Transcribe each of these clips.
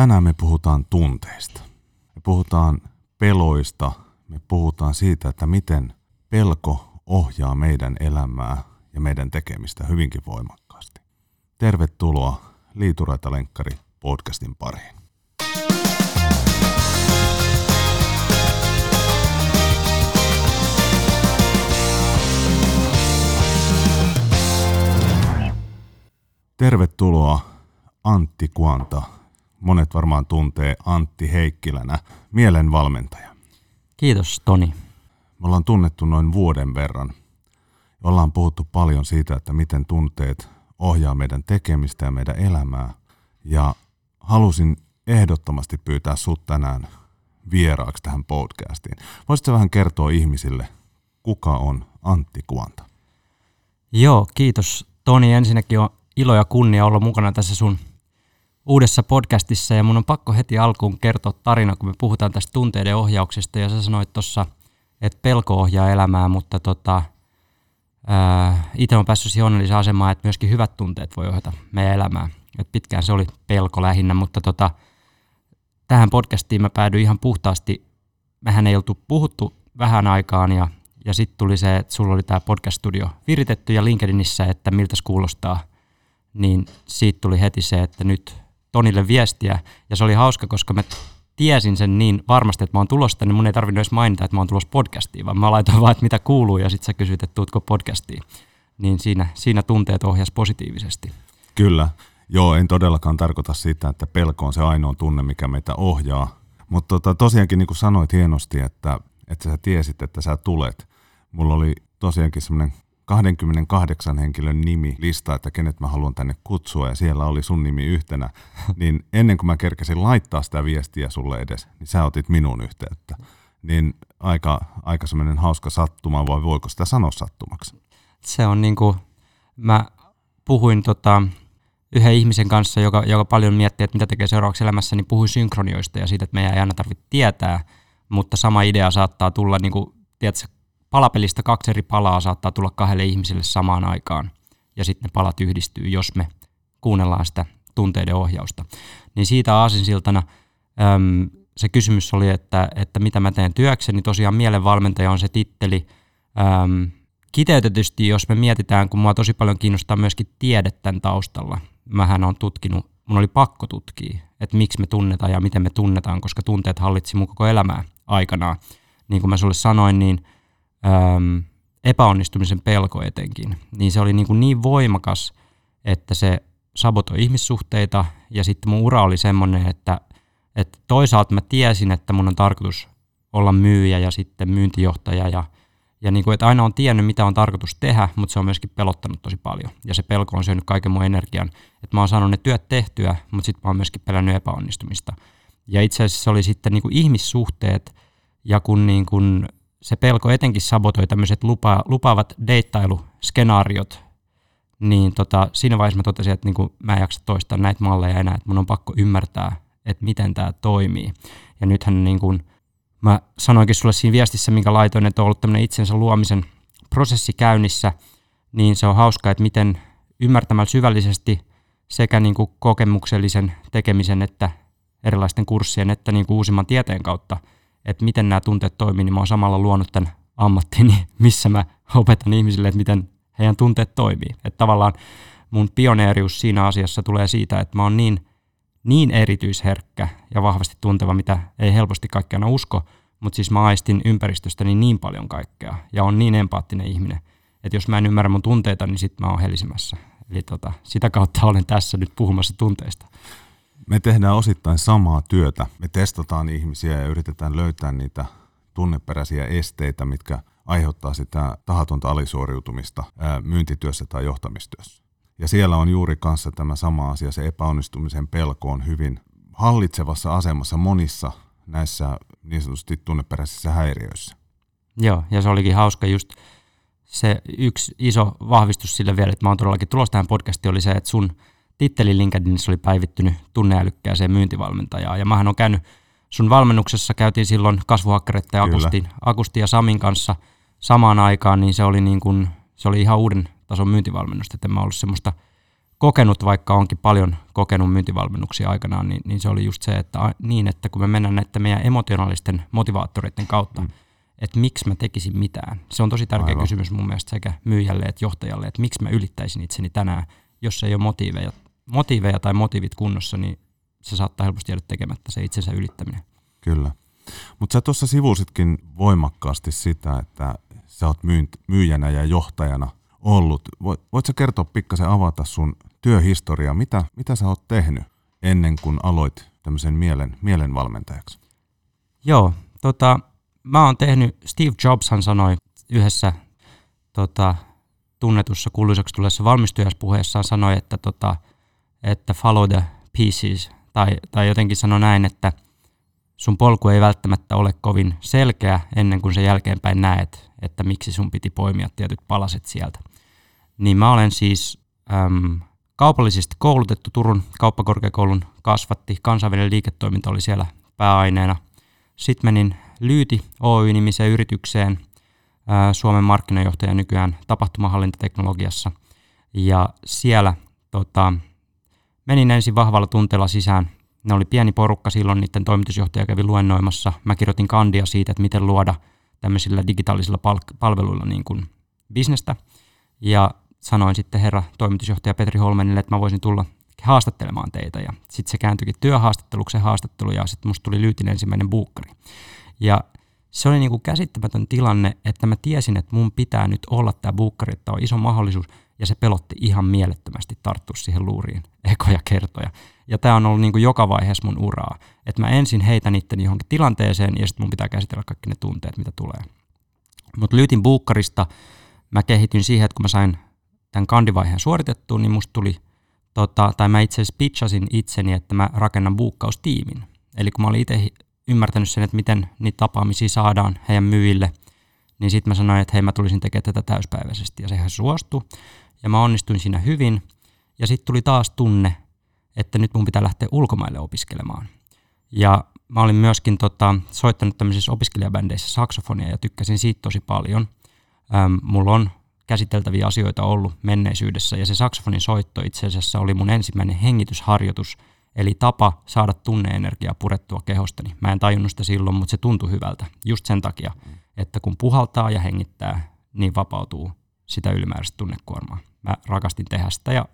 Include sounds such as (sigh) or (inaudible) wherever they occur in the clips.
Tänään me puhutaan tunteista. Me puhutaan peloista. Me puhutaan siitä, että miten pelko ohjaa meidän elämää ja meidän tekemistä hyvinkin voimakkaasti. Tervetuloa Liituraita Lenkkari podcastin pariin. Tervetuloa Antti Kuanta. Monet varmaan tuntee Antti Heikkilänä, mielenvalmentaja. Kiitos Toni. Me ollaan tunnettu noin vuoden verran. Ollaan puhuttu paljon siitä, että miten tunteet ohjaa meidän tekemistä ja meidän elämää. Ja halusin ehdottomasti pyytää sut tänään vieraaksi tähän podcastiin. Voisitko vähän kertoa ihmisille, kuka on Antti Kuanta? Joo, kiitos Toni. Ensinnäkin on ilo ja kunnia olla mukana tässä sun uudessa podcastissa ja mun on pakko heti alkuun kertoa tarina, kun me puhutaan tästä tunteiden ohjauksesta. Ja sä sanoit tuossa, että pelko ohjaa elämää, mutta tota, itse on päässyt siihen onnelliseen asemaan, että myöskin hyvät tunteet voi ohjata meidän elämää. Et pitkään se oli pelko lähinnä, mutta tota, tähän podcastiin mä päädyin ihan puhtaasti, mehän ei oltu puhuttu vähän aikaan ja, ja sitten tuli se, että sulla oli tämä podcast-studio viritetty ja LinkedInissä, että miltä se kuulostaa, niin siitä tuli heti se, että nyt Tonille viestiä ja se oli hauska, koska mä tiesin sen niin varmasti, että mä oon tulossa niin mun ei tarvinnut edes mainita, että mä oon tulossa podcastiin, vaan mä laitoin vaan, että mitä kuuluu ja sitten sä kysyit, että tuutko podcastiin. Niin siinä, siinä tunteet ohjas positiivisesti. Kyllä. Joo, en todellakaan tarkoita sitä, että pelko on se ainoa tunne, mikä meitä ohjaa. Mutta tota, tosiaankin niin kuin sanoit hienosti, että, että sä tiesit, että sä tulet. Mulla oli tosiaankin semmoinen 28 henkilön nimi lista, että kenet mä haluan tänne kutsua ja siellä oli sun nimi yhtenä, (laughs) niin ennen kuin mä kerkesin laittaa sitä viestiä sulle edes, niin sä otit minun yhteyttä. Niin aika, aika semmoinen hauska sattuma, vai voiko sitä sanoa sattumaksi? Se on niin kuin, mä puhuin tota, yhden ihmisen kanssa, joka, joka paljon miettii, että mitä tekee seuraavaksi elämässä, niin puhuin synkronioista ja siitä, että meidän ei aina tarvitse tietää, mutta sama idea saattaa tulla, niin kuin, tiedätkö, palapelistä kaksi eri palaa saattaa tulla kahdelle ihmiselle samaan aikaan, ja sitten ne palat yhdistyy, jos me kuunnellaan sitä tunteiden ohjausta. Niin siitä aasinsiltana äm, se kysymys oli, että, että mitä mä teen työkseni. Tosiaan mielenvalmentaja on se titteli. Äm, kiteytetysti, jos me mietitään, kun mua tosi paljon kiinnostaa myöskin tiede tämän taustalla. Mähän on tutkinut, mun oli pakko tutkia, että miksi me tunnetaan ja miten me tunnetaan, koska tunteet hallitsi mun koko elämää aikanaan. Niin kuin mä sulle sanoin, niin – äm, epäonnistumisen pelko etenkin, niin se oli niin, kuin niin voimakas, että se sabotoi ihmissuhteita ja sitten mun ura oli semmoinen, että, että toisaalta mä tiesin, että mun on tarkoitus olla myyjä ja sitten myyntijohtaja ja, ja niin kuin, että aina on tiennyt, mitä on tarkoitus tehdä, mutta se on myöskin pelottanut tosi paljon ja se pelko on syönyt kaiken mun energian, että mä oon saanut ne työt tehtyä, mutta sitten mä oon myöskin pelännyt epäonnistumista. Ja itse asiassa se oli sitten niin kuin ihmissuhteet ja kun niin kuin se pelko etenkin sabotoi tämmöiset lupa, lupaavat deittailuskenaariot, niin tota, siinä vaiheessa mä totesin, että niin mä en jaksa toistaa näitä malleja enää, että mun on pakko ymmärtää, että miten tämä toimii. Ja nythän niin kuin, mä sanoinkin sulle siinä viestissä, minkä laitoin, että on ollut tämmöinen itsensä luomisen prosessi käynnissä, niin se on hauska, että miten ymmärtämällä syvällisesti sekä niin kuin kokemuksellisen tekemisen että erilaisten kurssien että niin kuin uusimman tieteen kautta – että miten nämä tunteet toimii, niin mä oon samalla luonut tämän ammattini, (laughs) missä mä opetan ihmisille, että miten heidän tunteet toimii. Että tavallaan mun pioneerius siinä asiassa tulee siitä, että mä oon niin, niin erityisherkkä ja vahvasti tunteva, mitä ei helposti kaikkiana usko, mutta siis mä aistin ympäristöstäni niin paljon kaikkea ja on niin empaattinen ihminen, että jos mä en ymmärrä mun tunteita, niin sit mä oon helisemässä. Eli tota, sitä kautta olen tässä nyt puhumassa tunteista me tehdään osittain samaa työtä. Me testataan ihmisiä ja yritetään löytää niitä tunneperäisiä esteitä, mitkä aiheuttaa sitä tahatonta alisuoriutumista myyntityössä tai johtamistyössä. Ja siellä on juuri kanssa tämä sama asia, se epäonnistumisen pelko on hyvin hallitsevassa asemassa monissa näissä niin sanotusti tunneperäisissä häiriöissä. Joo, ja se olikin hauska just se yksi iso vahvistus sille vielä, että mä oon todellakin tulossa tähän podcastiin, oli se, että sun titteli LinkedInissä oli päivittynyt tunneälykkääseen myyntivalmentajaan. Ja mähän on käynyt sun valmennuksessa, käytiin silloin kasvuhakkereiden ja Akusti, Akusti ja Samin kanssa samaan aikaan, niin se oli, niin kuin, se oli ihan uuden tason myyntivalmennusta, että en mä ollut semmoista kokenut, vaikka onkin paljon kokenut myyntivalmennuksia aikanaan, niin, niin se oli just se, että niin, että kun me mennään näiden meidän emotionaalisten motivaattoreiden kautta, mm. että miksi mä tekisin mitään. Se on tosi tärkeä Aivan. kysymys mun mielestä sekä myyjälle että johtajalle, että miksi mä ylittäisin itseni tänään, jos ei ole motiiveja, motiiveja tai motiivit kunnossa, niin se saattaa helposti jäädä tekemättä se itsensä ylittäminen. Kyllä. Mutta sä tuossa sivusitkin voimakkaasti sitä, että sä oot myyjänä ja johtajana ollut. Voit sä kertoa pikkasen avata sun työhistoriaa, mitä, mitä sä oot tehnyt ennen kuin aloit tämmöisen mielen, mielenvalmentajaksi? Joo, tota, mä oon tehnyt, Steve Jobshan sanoi yhdessä tota, tunnetussa kuuluisaksi tulleessa valmistujaspuheessaan sanoi, että, tota, että follow the pieces, tai, tai jotenkin sanoi näin, että sun polku ei välttämättä ole kovin selkeä ennen kuin sen jälkeenpäin näet, että miksi sun piti poimia tietyt palaset sieltä. Niin mä olen siis äm, kaupallisesti koulutettu Turun kauppakorkeakoulun kasvatti, kansainvälinen liiketoiminta oli siellä pääaineena. Sitten menin Lyyti Oy-nimiseen yritykseen, Suomen markkinajohtaja nykyään tapahtumahallintateknologiassa. Ja siellä tota, menin ensin vahvalla tunteella sisään. Ne oli pieni porukka silloin, niiden toimitusjohtaja kävi luennoimassa. Mä kirjoitin kandia siitä, että miten luoda tämmöisillä digitaalisilla pal- palveluilla niin kuin bisnestä. Ja sanoin sitten herra toimitusjohtaja Petri Holmenille, että mä voisin tulla haastattelemaan teitä. Ja sitten se kääntyikin työhaastatteluksen haastattelu ja sitten musta tuli Lyytin ensimmäinen buukkari. Ja se oli niin kuin käsittämätön tilanne, että mä tiesin, että mun pitää nyt olla tämä buukkari, että on iso mahdollisuus, ja se pelotti ihan mielettömästi tarttua siihen luuriin ekoja kertoja. Ja tämä on ollut niin kuin joka vaiheessa mun uraa, että mä ensin heitän itteni johonkin tilanteeseen, ja sitten mun pitää käsitellä kaikki ne tunteet, mitä tulee. Mutta Lyytin buukkarista mä kehityin siihen, että kun mä sain tämän kandivaiheen suoritettua, niin musta tuli, tota, tai mä itse asiassa pitchasin itseni, että mä rakennan buukkaustiimin. Eli kun mä olin itse ymmärtänyt sen, että miten niitä tapaamisia saadaan heidän myyjille, niin sitten mä sanoin, että hei mä tulisin tekemään tätä täyspäiväisesti ja sehän suostui. Ja mä onnistuin siinä hyvin. Ja sitten tuli taas tunne, että nyt mun pitää lähteä ulkomaille opiskelemaan. Ja mä olin myöskin tota, soittanut tämmöisissä opiskelijabändeissä saksofonia ja tykkäsin siitä tosi paljon. Ähm, mulla on käsiteltäviä asioita ollut menneisyydessä ja se saksofonin soitto itse asiassa oli mun ensimmäinen hengitysharjoitus, eli tapa saada tunneenergiaa purettua kehostani. Mä en tajunnut sitä silloin, mutta se tuntui hyvältä just sen takia, että kun puhaltaa ja hengittää, niin vapautuu sitä ylimääräistä tunnekuormaa. Mä rakastin tehdä sitä ja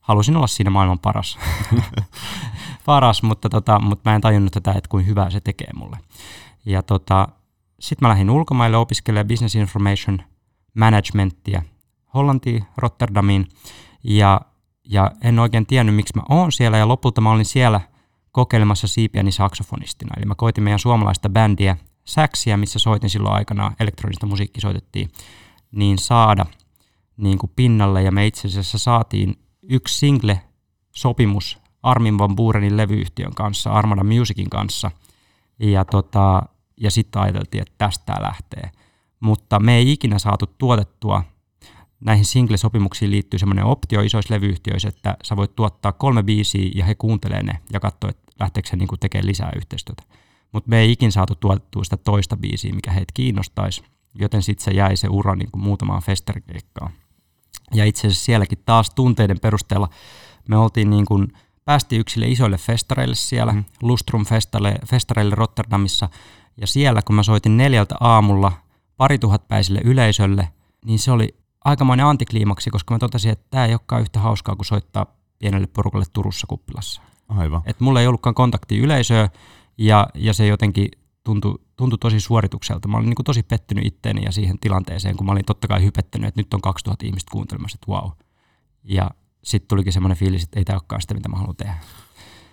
halusin olla siinä maailman paras, (laughs) paras mutta, tota, mutta mä en tajunnut tätä, että kuin hyvää se tekee mulle. Ja tota, sitten mä lähdin ulkomaille opiskelemaan business information managementtia Hollantiin, Rotterdamiin, ja, ja en oikein tiennyt, miksi mä oon siellä, ja lopulta mä olin siellä kokeilemassa siipiäni saksofonistina. Eli mä koitin meidän suomalaista bändiä Säksiä, missä soitin silloin aikana, elektronista musiikki soitettiin, niin saada niin kuin pinnalle, ja me itse asiassa saatiin yksi single-sopimus Armin Van Burenin levyyhtiön kanssa, Armada Musicin kanssa, ja, tota, ja sitten ajateltiin, että tästä lähtee mutta me ei ikinä saatu tuotettua näihin single-sopimuksiin liittyy semmoinen optio isoissa levyyhtiöissä, että sä voit tuottaa kolme biisiä ja he kuuntelee ne ja katsoo, että lähteekö se niin tekemään lisää yhteistyötä. Mutta me ei ikinä saatu tuotettua sitä toista biisiä, mikä heitä kiinnostaisi, joten sitten se jäi se ura niin kuin muutamaan festarikeikkaan. Ja itse asiassa sielläkin taas tunteiden perusteella me oltiin niin kuin, päästiin yksille isoille festareille siellä, mm. Lustrum festareille Rotterdamissa, ja siellä kun mä soitin neljältä aamulla parituhatpäiselle yleisölle, niin se oli aikamoinen antikliimaksi, koska mä totesin, että tämä ei olekaan yhtä hauskaa kuin soittaa pienelle porukalle Turussa kuppilassa. Aivan. Et mulla ei ollutkaan kontakti yleisöä ja, ja se jotenkin tuntui, tuntui tosi suoritukselta. Mä olin niin kuin tosi pettynyt itteeni ja siihen tilanteeseen, kun mä olin totta kai hypettänyt, että nyt on 2000 ihmistä kuuntelemassa, että wow. Ja sitten tulikin semmoinen fiilis, että ei tämä olekaan sitä, mitä mä haluan tehdä.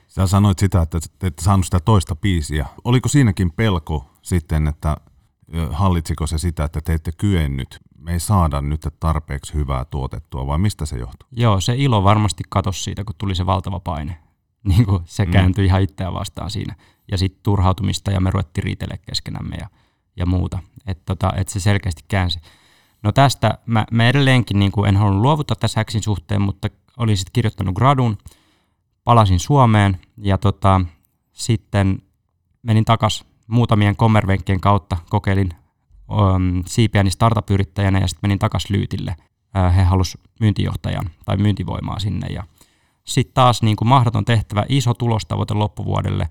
Sä sanoit sitä, että et saanut sitä toista biisiä. Oliko siinäkin pelko sitten, että hallitsiko se sitä, että te ette kyennyt, me ei saada nyt tarpeeksi hyvää tuotettua, vai mistä se johtuu? Joo, se ilo varmasti katosi siitä, kun tuli se valtava paine. Niin kuin se mm. kääntyi ihan itseään vastaan siinä. Ja sitten turhautumista ja me ruvettiin riitelemään keskenämme ja, ja muuta. Että tota, et se selkeästi käänsi. No tästä mä, mä edelleenkin niin en halunnut luovuttaa tässä Häksin suhteen, mutta olin sitten kirjoittanut gradun, palasin Suomeen ja tota, sitten menin takaisin muutamien kommervenkkien kautta kokeilin um, siipiäni startup-yrittäjänä ja sitten menin takaisin Lyytille. Uh, he halusivat myyntijohtajan tai myyntivoimaa sinne ja Sitten taas niin kuin mahdoton tehtävä, iso tulostavoite loppuvuodelle.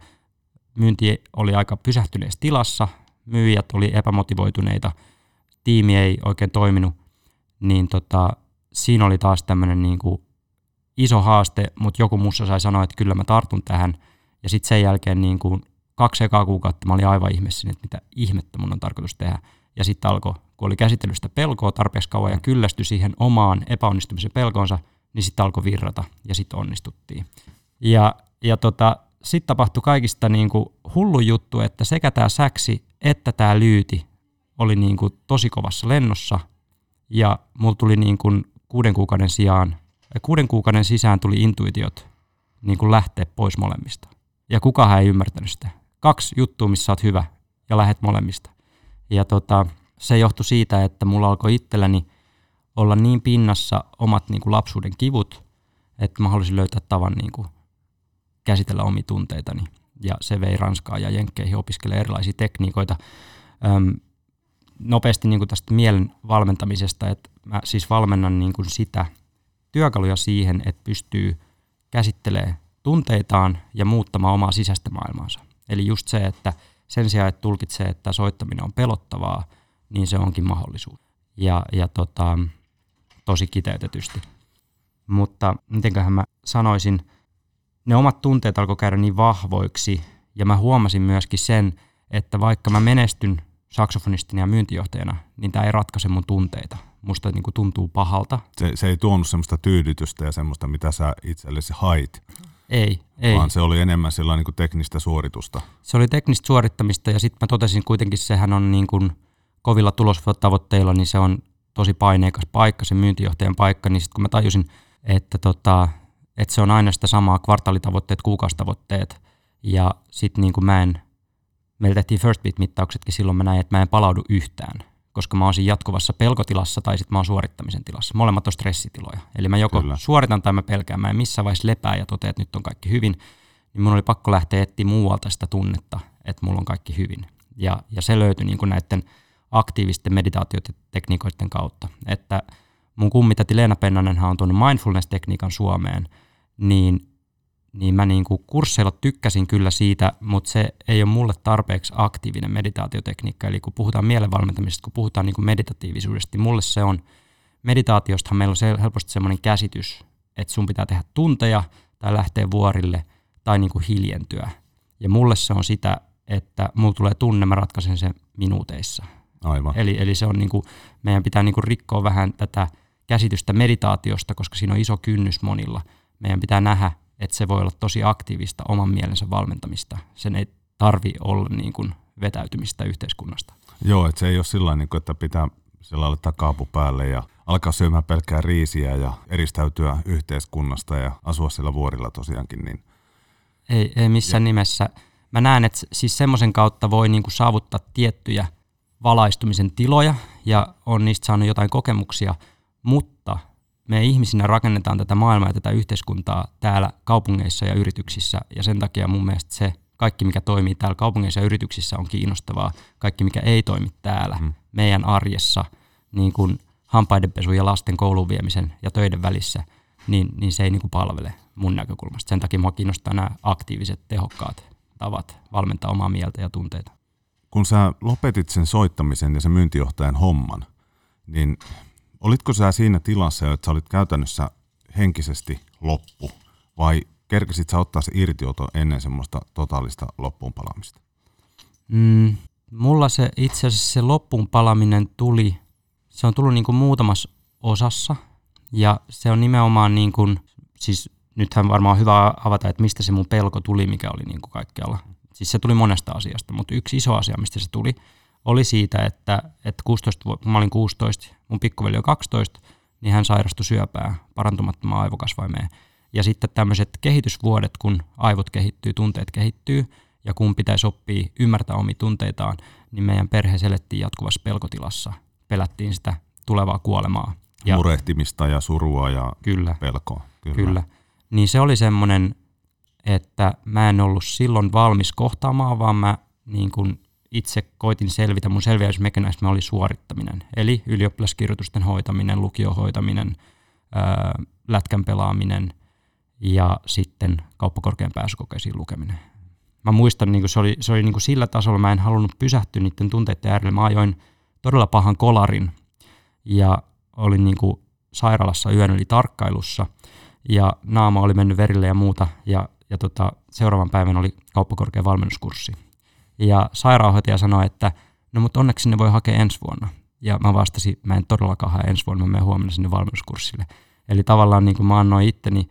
Myynti oli aika pysähtyneessä tilassa, myyjät oli epämotivoituneita, tiimi ei oikein toiminut, niin tota, siinä oli taas tämmöinen niin kuin iso haaste, mutta joku mussa sai sanoa, että kyllä mä tartun tähän. Ja sitten sen jälkeen niin kuin kaksi ekaa kuukautta mä olin aivan ihmeessä, että mitä ihmettä mun on tarkoitus tehdä. Ja sitten alkoi, kun oli käsitellyt sitä pelkoa tarpeeksi kauan ja kyllästyi siihen omaan epäonnistumisen pelkoonsa, niin sitten alkoi virrata ja sitten onnistuttiin. Ja, ja tota, sitten tapahtui kaikista niin kuin hullu juttu, että sekä tämä säksi että tämä lyyti oli niin kuin tosi kovassa lennossa ja mulla tuli niin kuin kuuden kuukauden sijaan, kuuden kuukauden sisään tuli intuitiot niin kuin lähteä pois molemmista. Ja kukaan ei ymmärtänyt sitä. Kaksi juttua, missä oot hyvä ja lähet molemmista. Ja tota, se johtui siitä, että mulla alkoi itselläni olla niin pinnassa omat niin kuin lapsuuden kivut, että mä halusin löytää tavan niin kuin käsitellä omia tunteitani. Ja se vei Ranskaa ja Jenkkeihin opiskelemaan erilaisia tekniikoita. Öm, nopeasti niin kuin tästä mielen valmentamisesta, että mä siis valmennan niin kuin sitä työkaluja siihen, että pystyy käsittelemään tunteitaan ja muuttamaan omaa sisäistä maailmaansa. Eli just se, että sen sijaan, että tulkitsee, että soittaminen on pelottavaa, niin se onkin mahdollisuus. Ja, ja tota, tosi kiteytetysti. Mutta mitenköhän mä sanoisin, ne omat tunteet alkoi käydä niin vahvoiksi, ja mä huomasin myöskin sen, että vaikka mä menestyn saksofonistina ja myyntijohtajana, niin tämä ei ratkaise mun tunteita. Musta niin kuin tuntuu pahalta. Se, se ei tuonut semmoista tyydytystä ja semmoista, mitä sä itsellesi hait. Ei, ei. Vaan se oli enemmän sellainen niin teknistä suoritusta. Se oli teknistä suorittamista ja sitten mä totesin kuitenkin, sehän on niin kuin kovilla tulostavoitteilla, niin se on tosi paineikas paikka, se myyntijohtajan paikka, niin sitten kun mä tajusin, että, tota, että se on aina sitä samaa kvartaalitavoitteet, kuukausitavoitteet, ja sitten niin kuin mä en, meillä tehtiin first beat-mittauksetkin, silloin mä näin, että mä en palaudu yhtään, koska mä oon siinä jatkuvassa pelkotilassa tai sitten mä oon suorittamisen tilassa. Molemmat on stressitiloja. Eli mä joko Kyllä. suoritan tai mä pelkään, mä en missään vaiheessa lepää ja totean, että nyt on kaikki hyvin, niin mun oli pakko lähteä etsiä muualta sitä tunnetta, että mulla on kaikki hyvin. Ja, ja se löytyi niin kuin näiden aktiivisten meditaatiotekniikoiden kautta. Että mun kummitäti Leena Pennanenhan on tuonut mindfulness-tekniikan Suomeen, niin, niin mä niin kuin kursseilla tykkäsin kyllä siitä, mutta se ei ole mulle tarpeeksi aktiivinen meditaatiotekniikka. Eli kun puhutaan mielenvalmentamisesta, kun puhutaan niin kuin meditatiivisuudesta, niin mulle se on, meditaatiosta meillä on se, helposti semmoinen käsitys, että sun pitää tehdä tunteja tai lähteä vuorille tai niin kuin hiljentyä. Ja mulle se on sitä, että mulla tulee tunne, mä ratkaisen sen minuuteissa. Aivan. Eli, eli se on niin kuin, meidän pitää niin kuin rikkoa vähän tätä käsitystä meditaatiosta, koska siinä on iso kynnys monilla. Meidän pitää nähdä, että se voi olla tosi aktiivista oman mielensä valmentamista. Sen ei tarvi olla niin kuin vetäytymistä yhteiskunnasta. Joo, että se ei ole sillä niin että pitää sillä lailla kaapu päälle ja alkaa syömään pelkkää riisiä ja eristäytyä yhteiskunnasta ja asua sillä vuorilla tosiaankin. Niin. Ei, ei missään ja. nimessä. Mä näen, että siis semmoisen kautta voi niin kuin saavuttaa tiettyjä – valaistumisen tiloja ja on niistä saanut jotain kokemuksia, mutta me ihmisinä rakennetaan tätä maailmaa ja tätä yhteiskuntaa täällä kaupungeissa ja yrityksissä ja sen takia mun mielestä se kaikki, mikä toimii täällä kaupungeissa ja yrityksissä on kiinnostavaa. Kaikki, mikä ei toimi täällä mm. meidän arjessa, niin kuin hampaidenpesu ja lasten kouluun viemisen ja töiden välissä, niin, niin se ei niin kuin palvele mun näkökulmasta. Sen takia mua kiinnostaa nämä aktiiviset, tehokkaat tavat valmentaa omaa mieltä ja tunteita kun sä lopetit sen soittamisen ja sen myyntijohtajan homman, niin olitko sä siinä tilassa, että sä olit käytännössä henkisesti loppu, vai kerkesit sä ottaa se irtioto ennen semmoista totaalista loppuun palaamista? Mm, mulla se itse asiassa se loppuun tuli, se on tullut niin kuin muutamassa osassa, ja se on nimenomaan niin kuin, siis nythän varmaan on hyvä avata, että mistä se mun pelko tuli, mikä oli niin kuin kaikkialla. Siis se tuli monesta asiasta, mutta yksi iso asia, mistä se tuli, oli siitä, että, että 16, kun mä olin 16, mun pikkuveli on 12, niin hän sairastui syöpää, parantumattomaan aivokasvaimeen. Ja sitten tämmöiset kehitysvuodet, kun aivot kehittyy, tunteet kehittyy, ja kun pitäisi oppia ymmärtää omia tunteitaan, niin meidän perhe selettiin jatkuvassa pelkotilassa. Pelättiin sitä tulevaa kuolemaa. Ja, Murehtimista ja surua ja kyllä, pelkoa. Kyllä. kyllä. Niin se oli semmoinen että mä en ollut silloin valmis kohtaamaan, vaan mä niin kuin itse koitin selvitä. Mun selviäysmekanismi oli suorittaminen, eli ylioppilaskirjoitusten hoitaminen, lukion hoitaminen, lätkän pelaaminen ja sitten kauppakorkean pääsykokeisiin lukeminen. Mä muistan, niin se oli, se oli niin sillä tasolla, mä en halunnut pysähtyä niiden tunteiden äärelle. Mä ajoin todella pahan kolarin ja olin niin kuin sairaalassa yön yli tarkkailussa ja naama oli mennyt verille ja muuta ja, ja tota, seuraavan päivän oli kauppakorkean valmennuskurssi. Ja sairaanhoitaja sanoi, että no mutta onneksi sinne voi hakea ensi vuonna. Ja mä vastasin, mä en todellakaan hae ensi vuonna, mä menen huomenna sinne valmennuskurssille. Eli tavallaan niin kuin mä annoin itteni,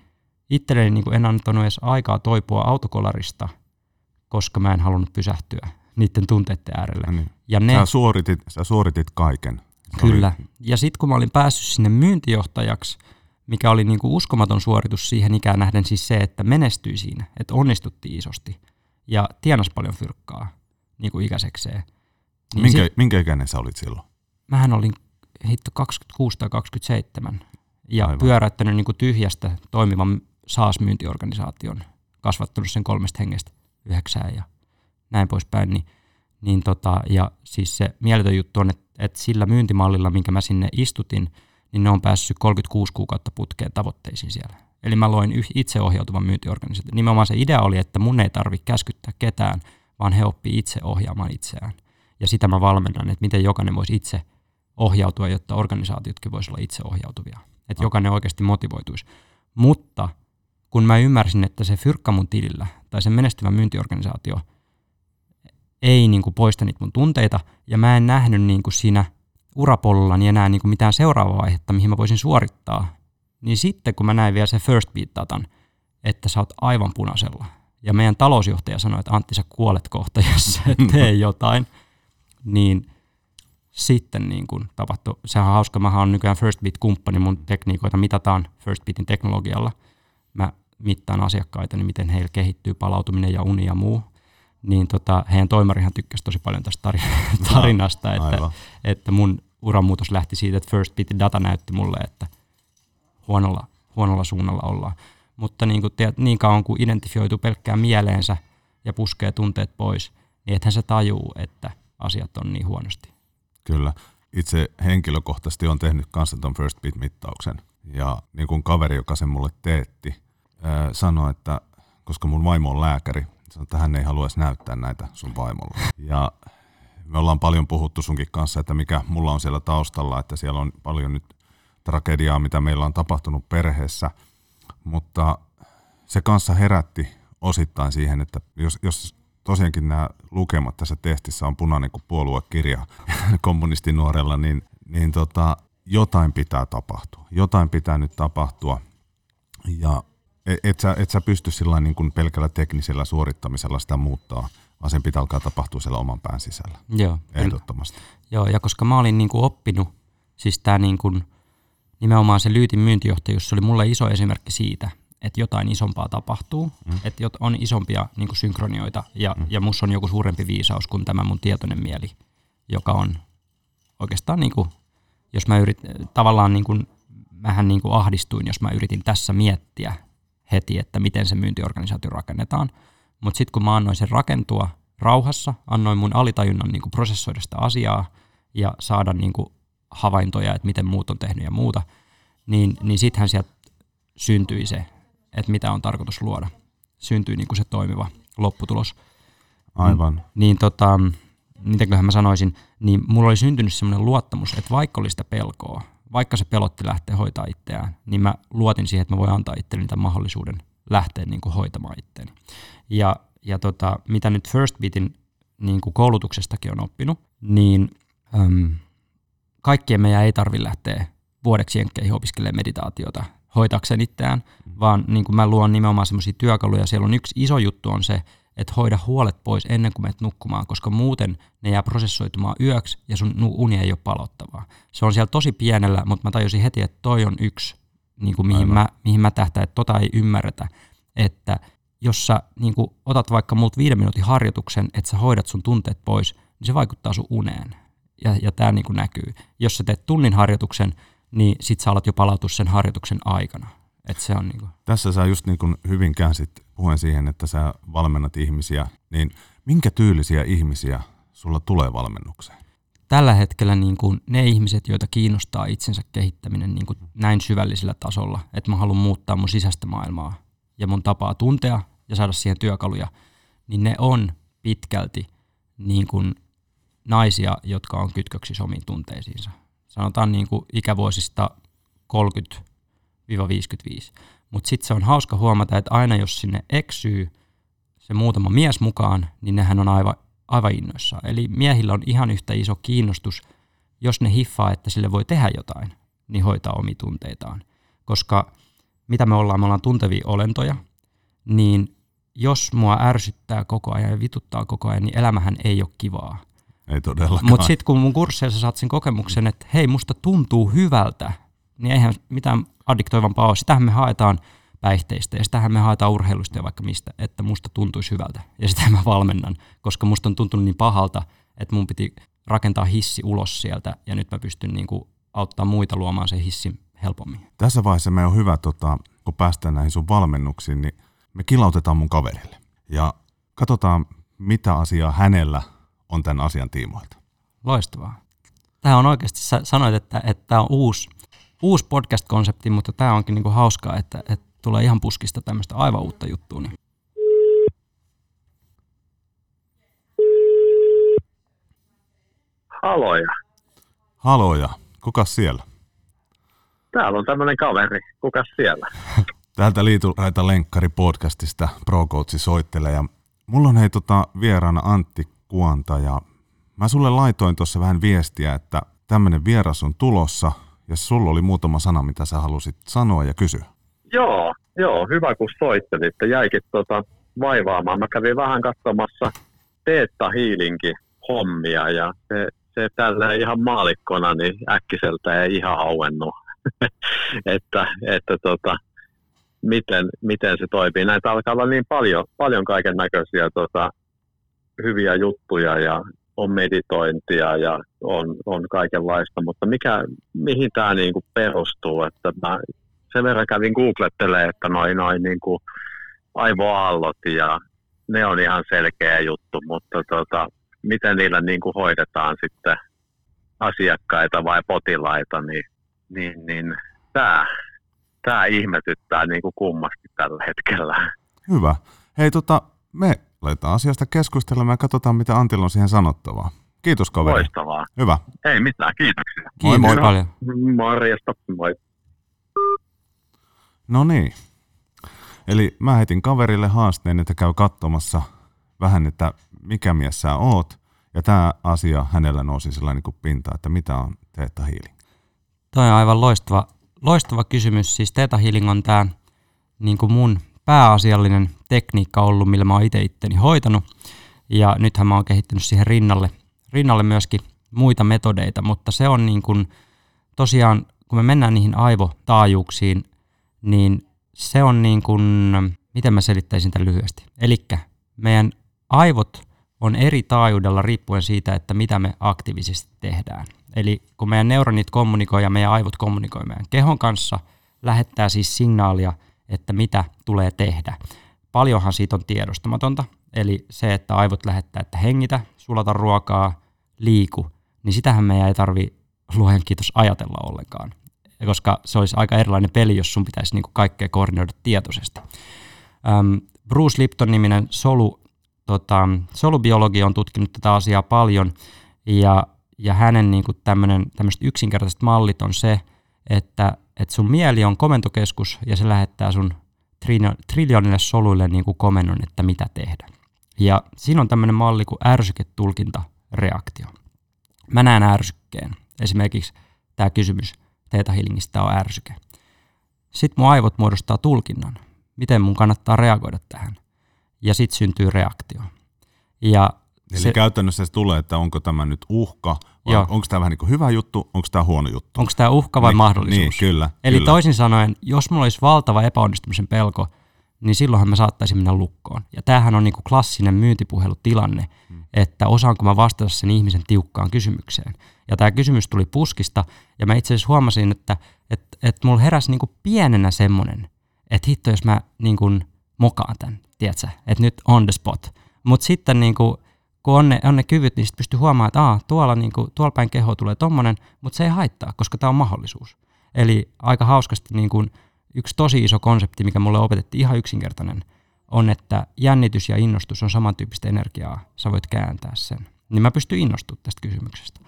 itselleni niin kuin en antanut edes aikaa toipua autokolarista, koska mä en halunnut pysähtyä niiden tunteiden äärelle. Niin. Ja ne, sä, suoritit, sä suoritit kaiken. Se kyllä. Oli... Ja sitten kun mä olin päässyt sinne myyntijohtajaksi, mikä oli niin kuin uskomaton suoritus siihen ikään nähden siis se, että menestyi siinä, että onnistuttiin isosti ja tienas paljon fyrkkaa niin kuin ikäisekseen. Niin minkä, sit, minkä ikäinen sä olit silloin? Mähän olin hitto 26 tai 27 ja Aivan. pyöräyttänyt niin kuin tyhjästä toimivan SaaS-myyntiorganisaation, kasvattanut sen kolmesta hengestä yhdeksään ja näin poispäin. Niin, niin tota, ja siis se mieletön juttu on, että, että sillä myyntimallilla, minkä mä sinne istutin, niin ne on päässyt 36 kuukautta putkeen tavoitteisiin siellä. Eli mä loin itseohjautuvan myyntiorganisaation. Nimenomaan se idea oli, että mun ei tarvitse käskyttää ketään, vaan he oppii itse ohjaamaan itseään. Ja sitä mä valmennan, että miten jokainen voisi itse ohjautua, jotta organisaatiotkin voisivat olla itseohjautuvia. Että jokainen oikeasti motivoituisi. Mutta kun mä ymmärsin, että se fyrkka mun tilillä tai se menestyvä myyntiorganisaatio ei niin kuin poista niitä mun tunteita, ja mä en nähnyt niin kuin siinä urapollollani enää niin kuin mitään seuraavaa vaihetta, mihin mä voisin suorittaa, niin sitten kun mä näin vielä se first beat-datan, että sä oot aivan punaisella, ja meidän talousjohtaja sanoi, että Antti sä kuolet kohta, (laughs) jos sä tee jotain, niin sitten niin kuin tapahtui. Sehän on hauska, mä oon nykyään First Beat-kumppani, mun tekniikoita mitataan First Beatin teknologialla. Mä mittaan asiakkaita, niin miten heillä kehittyy palautuminen ja uni ja muu. Niin tota, heidän toimarihan tykkäsi tosi paljon tästä tarinasta, että, että mun uramuutos lähti siitä, että First Beatin data näytti mulle, että huonolla, huonolla suunnalla ollaan. Mutta niin, kuin tiedät, niin kauan kuin identifioituu pelkkään mieleensä ja puskee tunteet pois, niin ethän se tajuu, että asiat on niin huonosti. Kyllä. Itse henkilökohtaisesti on tehnyt kanssa tuon First Beat-mittauksen. Ja niin kuin kaveri, joka sen mulle teetti, sanoi, että koska mun vaimo on lääkäri, sanoi, että hän ei haluaisi näyttää näitä sun vaimolle. Ja me ollaan paljon puhuttu sunkin kanssa, että mikä mulla on siellä taustalla, että siellä on paljon nyt tragediaa, mitä meillä on tapahtunut perheessä, mutta se kanssa herätti osittain siihen, että jos, jos tosiaankin nämä lukemat tässä testissä on punainen kuin puoluekirja (laughs) kommunistinuorella, niin, niin tota, jotain pitää tapahtua. Jotain pitää nyt tapahtua. Ja et, et, sä, et sä pysty sillä niin kuin pelkällä teknisellä suorittamisella sitä muuttaa, vaan sen pitää alkaa tapahtua siellä oman pään sisällä. Joo. Ehdottomasti. Joo, ja koska mä olin niin kuin oppinut, siis tämä niin kuin, nimenomaan se Lyytin myyntijohtajuus, se oli mulle iso esimerkki siitä, että jotain isompaa tapahtuu, mm. että on isompia niin kuin synkronioita ja, mm. ja musta on joku suurempi viisaus kuin tämä mun tietoinen mieli, joka on oikeastaan, niin kuin, jos mä yrit, tavallaan niin kuin, mähän niin kuin ahdistuin, jos mä yritin tässä miettiä heti, että miten se myyntiorganisaatio rakennetaan, mutta sitten kun mä annoin sen rakentua rauhassa, annoin mun alitajunnan niin kuin prosessoida sitä asiaa ja saada niin kuin havaintoja, että miten muut on tehnyt ja muuta, niin, niin sittenhän sieltä syntyi se että mitä on tarkoitus luoda. Syntyy niin kuin se toimiva lopputulos. Aivan. Niin tota, mitenköhän mä sanoisin, niin mulla oli syntynyt semmoinen luottamus, että vaikka oli sitä pelkoa, vaikka se pelotti lähteä hoitaa itseään, niin mä luotin siihen, että mä voin antaa itselleni tämän mahdollisuuden lähteä niin kuin hoitamaan itteeni. Ja, ja tota, mitä nyt First Beatin niin kuin koulutuksestakin on oppinut, niin äm, kaikkien meidän ei tarvitse lähteä vuodeksi jenkkeihin opiskelemaan meditaatiota hoitakseen itseään, mm. vaan niin kuin mä luon nimenomaan semmoisia työkaluja. Siellä on yksi iso juttu on se, että hoida huolet pois ennen kuin menet nukkumaan, koska muuten ne jää prosessoitumaan yöksi ja sun uni ei ole palottavaa. Se on siellä tosi pienellä, mutta mä tajusin heti, että toi on yksi, niin kuin mihin, mä, mihin mä tähtään, että tota ei ymmärretä, että jos sä niin kuin otat vaikka muut viiden minuutin harjoituksen, että sä hoidat sun tunteet pois, niin se vaikuttaa sun uneen. Ja, ja tämä niin näkyy. Jos sä teet tunnin harjoituksen, niin sit sä alat jo palautua sen harjoituksen aikana. Et se on niinku. Tässä sä just niin kuin hyvin käänsit puheen siihen, että sä valmennat ihmisiä, niin minkä tyylisiä ihmisiä sulla tulee valmennukseen? Tällä hetkellä niin kuin ne ihmiset, joita kiinnostaa itsensä kehittäminen niin kuin näin syvällisellä tasolla, että mä haluan muuttaa mun sisäistä maailmaa ja mun tapaa tuntea ja saada siihen työkaluja, niin ne on pitkälti niin kuin naisia, jotka on kytköksissä omiin tunteisiinsa. Sanotaan niin kuin ikävuosista 30-55. Mutta sitten se on hauska huomata, että aina jos sinne eksyy se muutama mies mukaan, niin nehän on aivan, aivan innoissaan. Eli miehillä on ihan yhtä iso kiinnostus, jos ne hiffaa, että sille voi tehdä jotain, niin hoitaa omi tunteitaan. Koska mitä me ollaan, me ollaan tuntevia olentoja, niin jos mua ärsyttää koko ajan ja vituttaa koko ajan, niin elämähän ei ole kivaa. Ei todellakaan. Mutta sitten kun mun kursseissa saat sen kokemuksen, että hei, musta tuntuu hyvältä, niin eihän mitään addiktoivampaa ole. Sitähän me haetaan päihteistä ja sitähän me haetaan urheilusta ja vaikka mistä, että musta tuntuisi hyvältä. Ja sitä mä valmennan, koska musta on tuntunut niin pahalta, että mun piti rakentaa hissi ulos sieltä ja nyt mä pystyn niinku auttaa muita luomaan sen hissin helpommin. Tässä vaiheessa me on hyvä, tota, kun päästään näihin sun valmennuksiin, niin me kilautetaan mun kaverille. Ja katsotaan, mitä asiaa hänellä on tämän asian tiimoilta. Loistavaa. Tämä on oikeasti, sä sanoit, että, että tämä on uusi, uusi podcast-konsepti, mutta tämä onkin niinku hauskaa, että, että tulee ihan puskista tämmöistä aivan uutta juttua. Niin. Haloja. Haloja, kuka siellä? Täällä on tämmöinen kaveri. Kukas siellä? (laughs) Täältä Liituraita Lenkkari podcastista Pro Coach soittelee ja mulla on hei tota vieraana Antti Kuanta ja mä sulle laitoin tuossa vähän viestiä, että tämmöinen vieras on tulossa ja sulla oli muutama sana, mitä sä halusit sanoa ja kysyä. Joo, joo, hyvä kun soittelitte. Jäikin tota vaivaamaan. Mä kävin vähän katsomassa Teetta Hiilinkin hommia ja se, se tällä ihan maalikkona niin äkkiseltä ei ihan auennut. (laughs) että, että tota, miten, miten se toimii. Näitä alkaa olla niin paljon, paljon kaiken näköisiä tota, hyviä juttuja ja on meditointia ja on, on kaikenlaista, mutta mikä, mihin tämä niinku perustuu, että mä sen verran kävin googlettelemaan, että noin noin niinku aivoaallot ja ne on ihan selkeä juttu, mutta tota, miten niillä niinku hoidetaan sitten asiakkaita vai potilaita, niin, niin, niin tämä tää ihmetyttää niinku kummasti tällä hetkellä. Hyvä. Hei tota, me laitetaan asiasta keskustelemaan ja katsotaan, mitä Antilla on siihen sanottavaa. Kiitos kaveri. Loistavaa. Hyvä. Ei mitään, kiitoksia. Kiitos moi. paljon. Morjesta, moi. No niin. Eli mä heitin kaverille haasteen, että käy katsomassa vähän, että mikä mies sä oot. Ja tämä asia hänellä nousi sellainen kuin pinta, että mitä on Theta Healing. Toi on aivan loistava, loistava kysymys. Siis Theta Healing on tämä niin kuin mun pääasiallinen tekniikka ollut, millä mä oon itse itteni hoitanut. Ja nythän mä oon kehittänyt siihen rinnalle, rinnalle myöskin muita metodeita, mutta se on niin kuin, tosiaan, kun me mennään niihin aivotaajuuksiin, niin se on niin kuin, miten mä selittäisin tämän lyhyesti. Eli meidän aivot on eri taajuudella riippuen siitä, että mitä me aktiivisesti tehdään. Eli kun meidän neuronit kommunikoi ja meidän aivot kommunikoi meidän kehon kanssa, lähettää siis signaalia, että mitä tulee tehdä. Paljonhan siitä on tiedostamatonta, eli se, että aivot lähettää, että hengitä, sulata ruokaa, liiku, niin sitähän meidän ei tarvi luojan kiitos ajatella ollenkaan, koska se olisi aika erilainen peli, jos sun pitäisi niinku kaikkea koordinoida tietoisesti. Ähm, Bruce Lipton-niminen solu, tota, solubiologi on tutkinut tätä asiaa paljon, ja, ja hänen niinku tämmöiset yksinkertaiset mallit on se, että, että sun mieli on komentokeskus, ja se lähettää sun triljoonille soluille niin kuin komennon, että mitä tehdä. Ja siinä on tämmöinen malli kuin ärsyketulkintareaktio. Mä näen ärsykkeen. Esimerkiksi tämä kysymys Theta Healingistä on ärsyke. Sitten mun aivot muodostaa tulkinnan. Miten mun kannattaa reagoida tähän? Ja sitten syntyy reaktio. Ja Eli se, käytännössä se tulee, että onko tämä nyt uhka, vai Joo. onko tämä vähän niin kuin hyvä juttu, onko tämä huono juttu? Onko tämä uhka vai niin, mahdollisuus? Niin, kyllä. Eli kyllä. toisin sanoen, jos mulla olisi valtava epäonnistumisen pelko, niin silloinhan mä saattaisin mennä lukkoon. Ja tämähän on niin kuin klassinen myyntipuhelutilanne, hmm. että osaanko mä vastata sen ihmisen tiukkaan kysymykseen. Ja tämä kysymys tuli puskista, ja mä itse asiassa huomasin, että että että mulla heräsi niin kuin pienenä semmoinen, että hitto jos mä niin kuin mokaan tämän, tiedätkö, että nyt on the spot. Mutta sitten niin kuin, kun on ne, on ne kyvyt, niin sitten pystyy huomaamaan, että Aa, tuolla, niin kuin, tuolla päin keho tulee tommonen, mutta se ei haittaa, koska tämä on mahdollisuus. Eli aika hauskasti niin kuin, yksi tosi iso konsepti, mikä mulle opetettiin ihan yksinkertainen, on, että jännitys ja innostus on samantyyppistä energiaa. Sä voit kääntää sen. Niin mä pystyn innostumaan tästä kysymyksestä.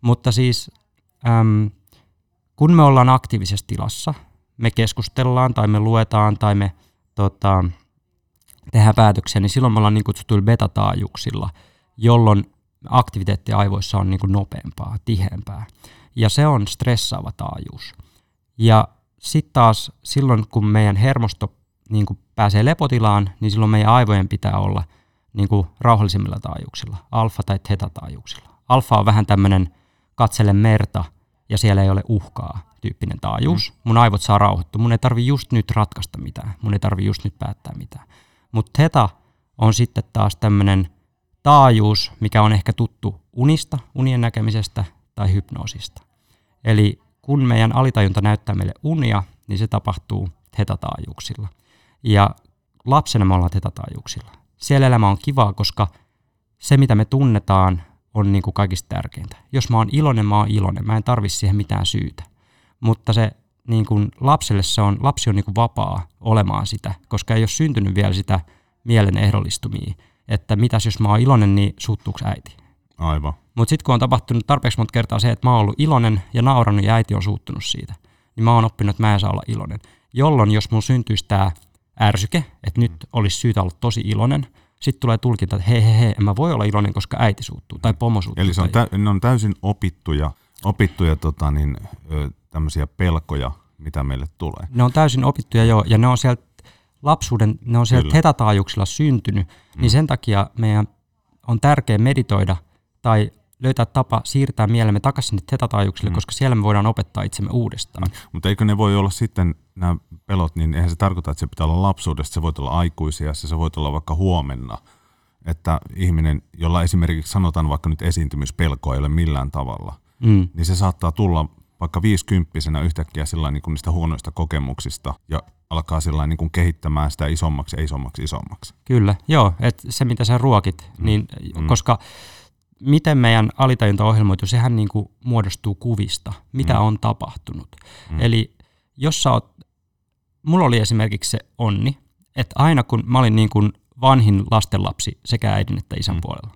Mutta siis, äm, kun me ollaan aktiivisessa tilassa, me keskustellaan tai me luetaan tai me tota, tehdään päätöksiä, niin silloin me ollaan niin kutsutuilla betataajuuksilla, jolloin aktiviteetti aivoissa on niin kuin nopeampaa, tiheämpää. Ja se on stressaava taajuus. Ja sitten taas silloin, kun meidän hermosto niin kuin pääsee lepotilaan, niin silloin meidän aivojen pitää olla niin kuin taajuuksilla, alfa- tai theta-taajuuksilla. Alfa on vähän tämmöinen katsele merta ja siellä ei ole uhkaa tyyppinen taajuus. Mm. Mun aivot saa rauhoittua. Mun ei tarvi just nyt ratkaista mitään. Mun ei tarvi just nyt päättää mitään. Mutta theta on sitten taas tämmöinen taajuus, mikä on ehkä tuttu unista, unien näkemisestä tai hypnoosista. Eli kun meidän alitajunta näyttää meille unia, niin se tapahtuu hetataajuuksilla. Ja lapsena me ollaan hetataajuuksilla. Siellä elämä on kivaa, koska se mitä me tunnetaan on niin kuin kaikista tärkeintä. Jos mä oon iloinen, mä oon iloinen. Mä en tarvi siihen mitään syytä. Mutta se niin kuin lapselle se on, lapsi on niin kuin vapaa olemaan sitä, koska ei ole syntynyt vielä sitä mielen ehdollistumia, että mitäs jos mä oon iloinen, niin suuttuuko äiti? Aivan. Mutta sitten kun on tapahtunut tarpeeksi monta kertaa se, että mä oon ollut iloinen ja naurannut ja äiti on suuttunut siitä, niin mä oon oppinut, että mä en saa olla iloinen. Jolloin jos mun syntyisi tämä ärsyke, että nyt olisi syytä olla tosi iloinen, sitten tulee tulkinta, että hei hei hei, en mä voi olla iloinen, koska äiti suuttuu tai pomo suuttuu. Eli se on tai... tä- ne on täysin opittuja, opittuja tota niin, tämmöisiä pelkoja, mitä meille tulee. Ne on täysin opittuja joo, ja ne on sieltä lapsuuden, ne on sieltä hetataajuuksilla syntynyt, mm. niin sen takia meidän on tärkeää meditoida tai löytää tapa siirtää mielemme takaisin sinne tetataajuuksille, mm. koska siellä me voidaan opettaa itsemme uudestaan. Mm. Mutta eikö ne voi olla sitten nämä pelot, niin eihän se tarkoita, että se pitää olla lapsuudesta, se voi olla aikuisia, se voi olla vaikka huomenna. Että ihminen, jolla esimerkiksi sanotaan vaikka nyt esiintymispelkoa ei ole millään tavalla, mm. niin se saattaa tulla vaikka viisikymppisenä yhtäkkiä niin kuin niistä huonoista kokemuksista ja alkaa niin kuin kehittämään sitä isommaksi ja isommaksi isommaksi. Kyllä, joo, että se mitä sä ruokit, mm. niin, mm. koska miten meidän alitajunta ohjelmoitu, sehän niin kuin muodostuu kuvista, mitä mm. on tapahtunut. Mm. Eli jos sä oot, mulla oli esimerkiksi se onni, että aina kun mä olin niin kuin vanhin lastenlapsi sekä äidin että isän mm. puolella,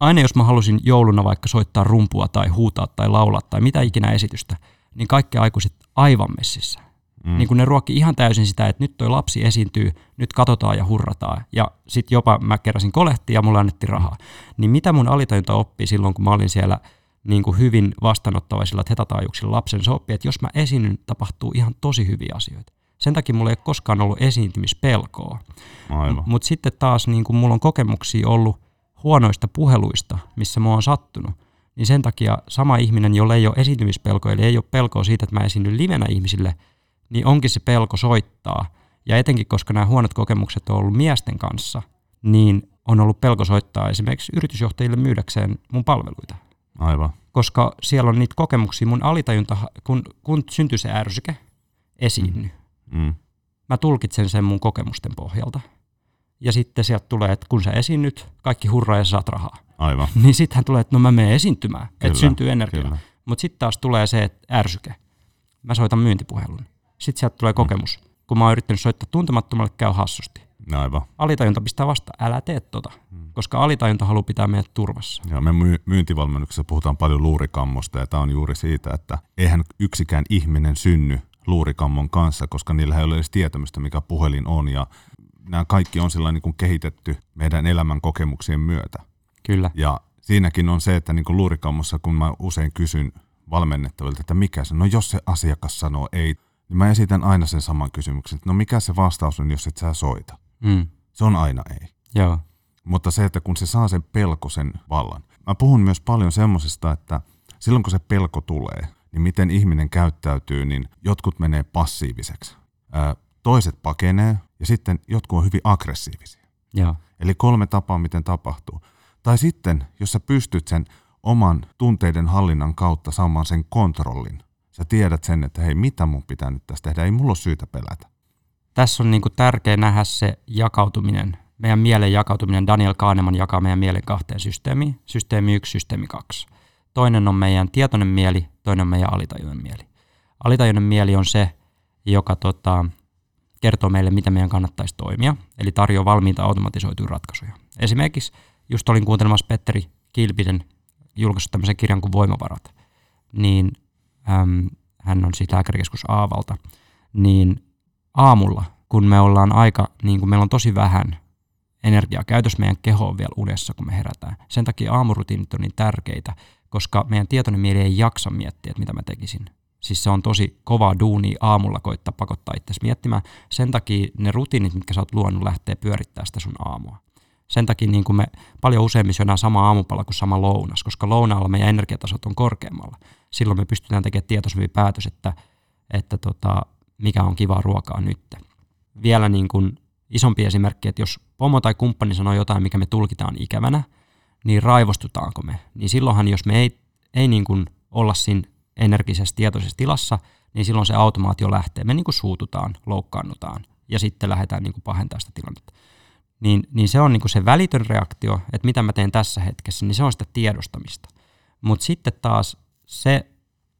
aina jos mä halusin jouluna vaikka soittaa rumpua tai huutaa tai laulaa tai mitä ikinä esitystä, niin kaikki aikuiset aivan messissä. Mm. Niin kun ne ruokki ihan täysin sitä, että nyt toi lapsi esiintyy, nyt katsotaan ja hurrataan. Ja sitten jopa mä keräsin kolehtia ja mulle annettiin rahaa. Niin mitä mun alitajunta oppi silloin, kun mä olin siellä niin kuin hyvin vastaanottavaisilla hetataajuuksilla lapsen, se oppi, että jos mä esiinnyn, tapahtuu ihan tosi hyviä asioita. Sen takia mulla ei ole koskaan ollut esiintymispelkoa. Mutta sitten taas niin kuin mulla on kokemuksia ollut huonoista puheluista, missä mä oon sattunut, niin sen takia sama ihminen, jolle ei ole esiintymispelkoa, eli ei ole pelkoa siitä, että mä esiinnyn livenä ihmisille, niin onkin se pelko soittaa. Ja etenkin, koska nämä huonot kokemukset on ollut miesten kanssa, niin on ollut pelko soittaa esimerkiksi yritysjohtajille myydäkseen mun palveluita. Aivan. Koska siellä on niitä kokemuksia, mun alitajunta, kun, kun syntyy se ärsyke, esiinny. Mm. Mm. Mä tulkitsen sen mun kokemusten pohjalta ja sitten sieltä tulee, että kun sä esiinnyt, kaikki hurraa ja saat rahaa. Aivan. (laughs) niin sittenhän tulee, että no mä menen esiintymään, kyllä, että syntyy energiaa. Mutta sitten taas tulee se, että ärsyke. Mä soitan myyntipuhelun. Sitten sieltä tulee kokemus. Mm. Kun mä oon yrittänyt soittaa tuntemattomalle, käy hassusti. No aivan. Alitajunta pistää vasta, älä tee tota, mm. koska alitajunta haluaa pitää meidät turvassa. Joo, me my- myyntivalmennuksessa puhutaan paljon luurikammosta ja tämä on juuri siitä, että eihän yksikään ihminen synny luurikammon kanssa, koska niillä ei ole edes tietämystä, mikä puhelin on ja nämä kaikki on sillä niin kuin kehitetty meidän elämän kokemuksien myötä. Kyllä. Ja siinäkin on se, että niin kuin luurikammossa, kun mä usein kysyn valmennettavilta, että mikä se, no jos se asiakas sanoo ei, niin mä esitän aina sen saman kysymyksen, että no mikä se vastaus on, jos et sä soita. Mm. Se on aina ei. Joo. Mutta se, että kun se saa sen pelkosen vallan. Mä puhun myös paljon semmoisesta, että silloin kun se pelko tulee, niin miten ihminen käyttäytyy, niin jotkut menee passiiviseksi. toiset pakenee, ja sitten jotkut on hyvin aggressiivisia. Ja. Eli kolme tapaa, miten tapahtuu. Tai sitten, jos sä pystyt sen oman tunteiden hallinnan kautta saamaan sen kontrollin, sä tiedät sen, että hei, mitä mun pitää nyt tässä tehdä, ei mulla ole syytä pelätä. Tässä on niinku tärkeää nähdä se jakautuminen, meidän mielen jakautuminen. Daniel Kahneman jakaa meidän mielen kahteen systeemiin, systeemi 1, systeemi 2. Toinen on meidän tietoinen mieli, toinen on meidän alitajuinen mieli. Alitajuinen mieli on se, joka tota, kertoo meille, miten meidän kannattaisi toimia, eli tarjoaa valmiita automatisoituja ratkaisuja. Esimerkiksi just olin kuuntelemassa Petteri Kilpinen julkaissut tämmöisen kirjan kuin Voimavarat, niin äm, hän on siitä lääkärikeskus Aavalta, niin aamulla, kun me ollaan aika, niin kun meillä on tosi vähän energiaa käytössä, meidän keho on vielä unessa, kun me herätään. Sen takia aamurutiinit on niin tärkeitä, koska meidän tietoinen mieli ei jaksa miettiä, että mitä mä tekisin. Siis se on tosi kovaa duuni aamulla koittaa pakottaa itse miettimään. Sen takia ne rutiinit, mitkä sä oot luonut, lähtee pyörittää sitä sun aamua. Sen takia niin kuin me paljon useammin syödään sama aamupala kuin sama lounas, koska lounaalla meidän energiatasot on korkeammalla. Silloin me pystytään tekemään tietoisempi päätös, että, että tota, mikä on kivaa ruokaa nyt. Vielä niin kuin isompi esimerkki, että jos pomo tai kumppani sanoo jotain, mikä me tulkitaan ikävänä, niin raivostutaanko me? Niin silloinhan, jos me ei, ei niin kuin olla siinä energisessä tietoisessa tilassa, niin silloin se automaatio lähtee. Me niin kuin suututaan, loukkaannutaan ja sitten lähdetään niin kuin pahentamaan sitä tilannetta. Niin, niin se on niin kuin se välitön reaktio, että mitä mä teen tässä hetkessä, niin se on sitä tiedostamista. Mutta sitten taas se,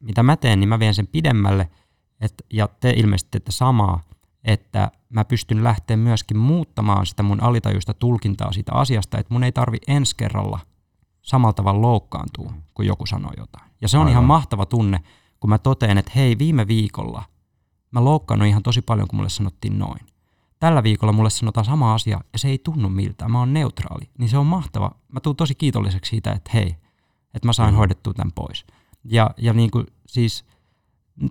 mitä mä teen, niin mä vien sen pidemmälle, et, ja te ilmeisesti teette samaa, että mä pystyn lähteä myöskin muuttamaan sitä mun alitajuista tulkintaa siitä asiasta, että mun ei tarvi ensi kerralla samalla tavalla loukkaantua, kun joku sanoo jotain. Ja se on Aivan. ihan mahtava tunne, kun mä totean, että hei, viime viikolla mä loukkaannut ihan tosi paljon, kun mulle sanottiin noin. Tällä viikolla mulle sanotaan sama asia ja se ei tunnu miltä, mä oon neutraali. Niin se on mahtava. Mä tuun tosi kiitolliseksi siitä, että hei, että mä sain mm. hoidettua tämän pois. Ja, ja niin kuin, siis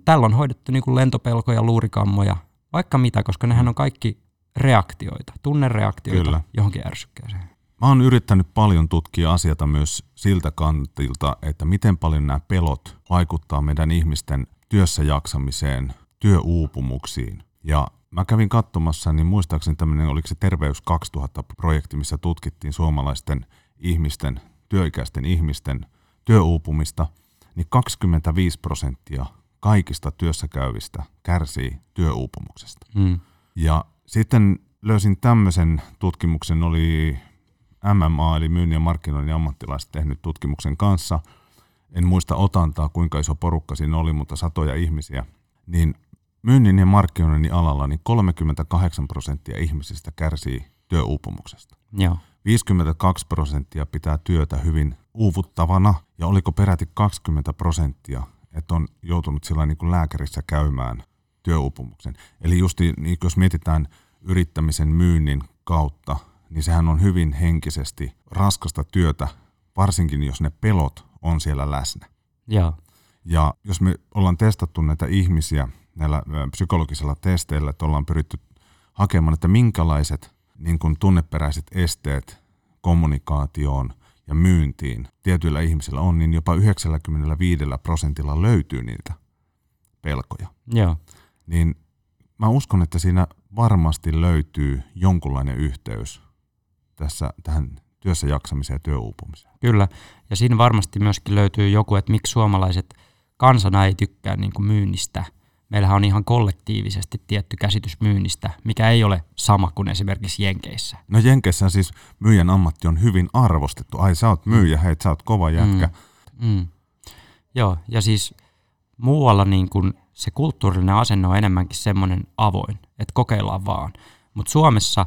tällä on hoidettu niin kuin lentopelkoja, luurikammoja, vaikka mitä, koska nehän on kaikki reaktioita, tunnereaktioita Kyllä. johonkin ärsykkeeseen. Mä oon yrittänyt paljon tutkia asiata myös siltä kantilta, että miten paljon nämä pelot vaikuttaa meidän ihmisten työssä jaksamiseen, työuupumuksiin. Ja mä kävin katsomassa, niin muistaakseni tämmöinen, oliko se Terveys 2000-projekti, missä tutkittiin suomalaisten ihmisten, työikäisten ihmisten työuupumista, niin 25 prosenttia kaikista työssä käyvistä kärsii työuupumuksesta. Mm. Ja sitten löysin tämmöisen tutkimuksen, oli MMA eli myynnin ja markkinoinnin ammattilaiset tehnyt tutkimuksen kanssa. En muista otantaa, kuinka iso porukka siinä oli, mutta satoja ihmisiä. Niin myynnin ja markkinoinnin alalla niin 38 prosenttia ihmisistä kärsii työuupumuksesta. Joo. 52 prosenttia pitää työtä hyvin uuvuttavana ja oliko peräti 20 prosenttia että on joutunut sillä niin kuin lääkärissä käymään työuupumuksen. Eli just niin, jos mietitään yrittämisen myynnin kautta, niin sehän on hyvin henkisesti raskasta työtä, varsinkin jos ne pelot on siellä läsnä. Ja, ja jos me ollaan testattu näitä ihmisiä näillä psykologisilla testeillä, että ollaan pyritty hakemaan, että minkälaiset niin kuin tunneperäiset esteet kommunikaatioon – ja myyntiin tietyillä ihmisillä on, niin jopa 95 prosentilla löytyy niitä pelkoja. Joo. Niin mä uskon, että siinä varmasti löytyy jonkunlainen yhteys tässä tähän työssä jaksamiseen ja työuupumiseen. Kyllä, ja siinä varmasti myöskin löytyy joku, että miksi suomalaiset kansana ei tykkää niin kuin myynnistä – meillähän on ihan kollektiivisesti tietty käsitys myynnistä, mikä ei ole sama kuin esimerkiksi Jenkeissä. No Jenkeissä siis myyjän ammatti on hyvin arvostettu. Ai sä oot myyjä, hei sä oot kova jätkä. Mm. Mm. Joo, ja siis muualla niin kun se kulttuurinen asenne on enemmänkin semmoinen avoin, että kokeillaan vaan. Mutta Suomessa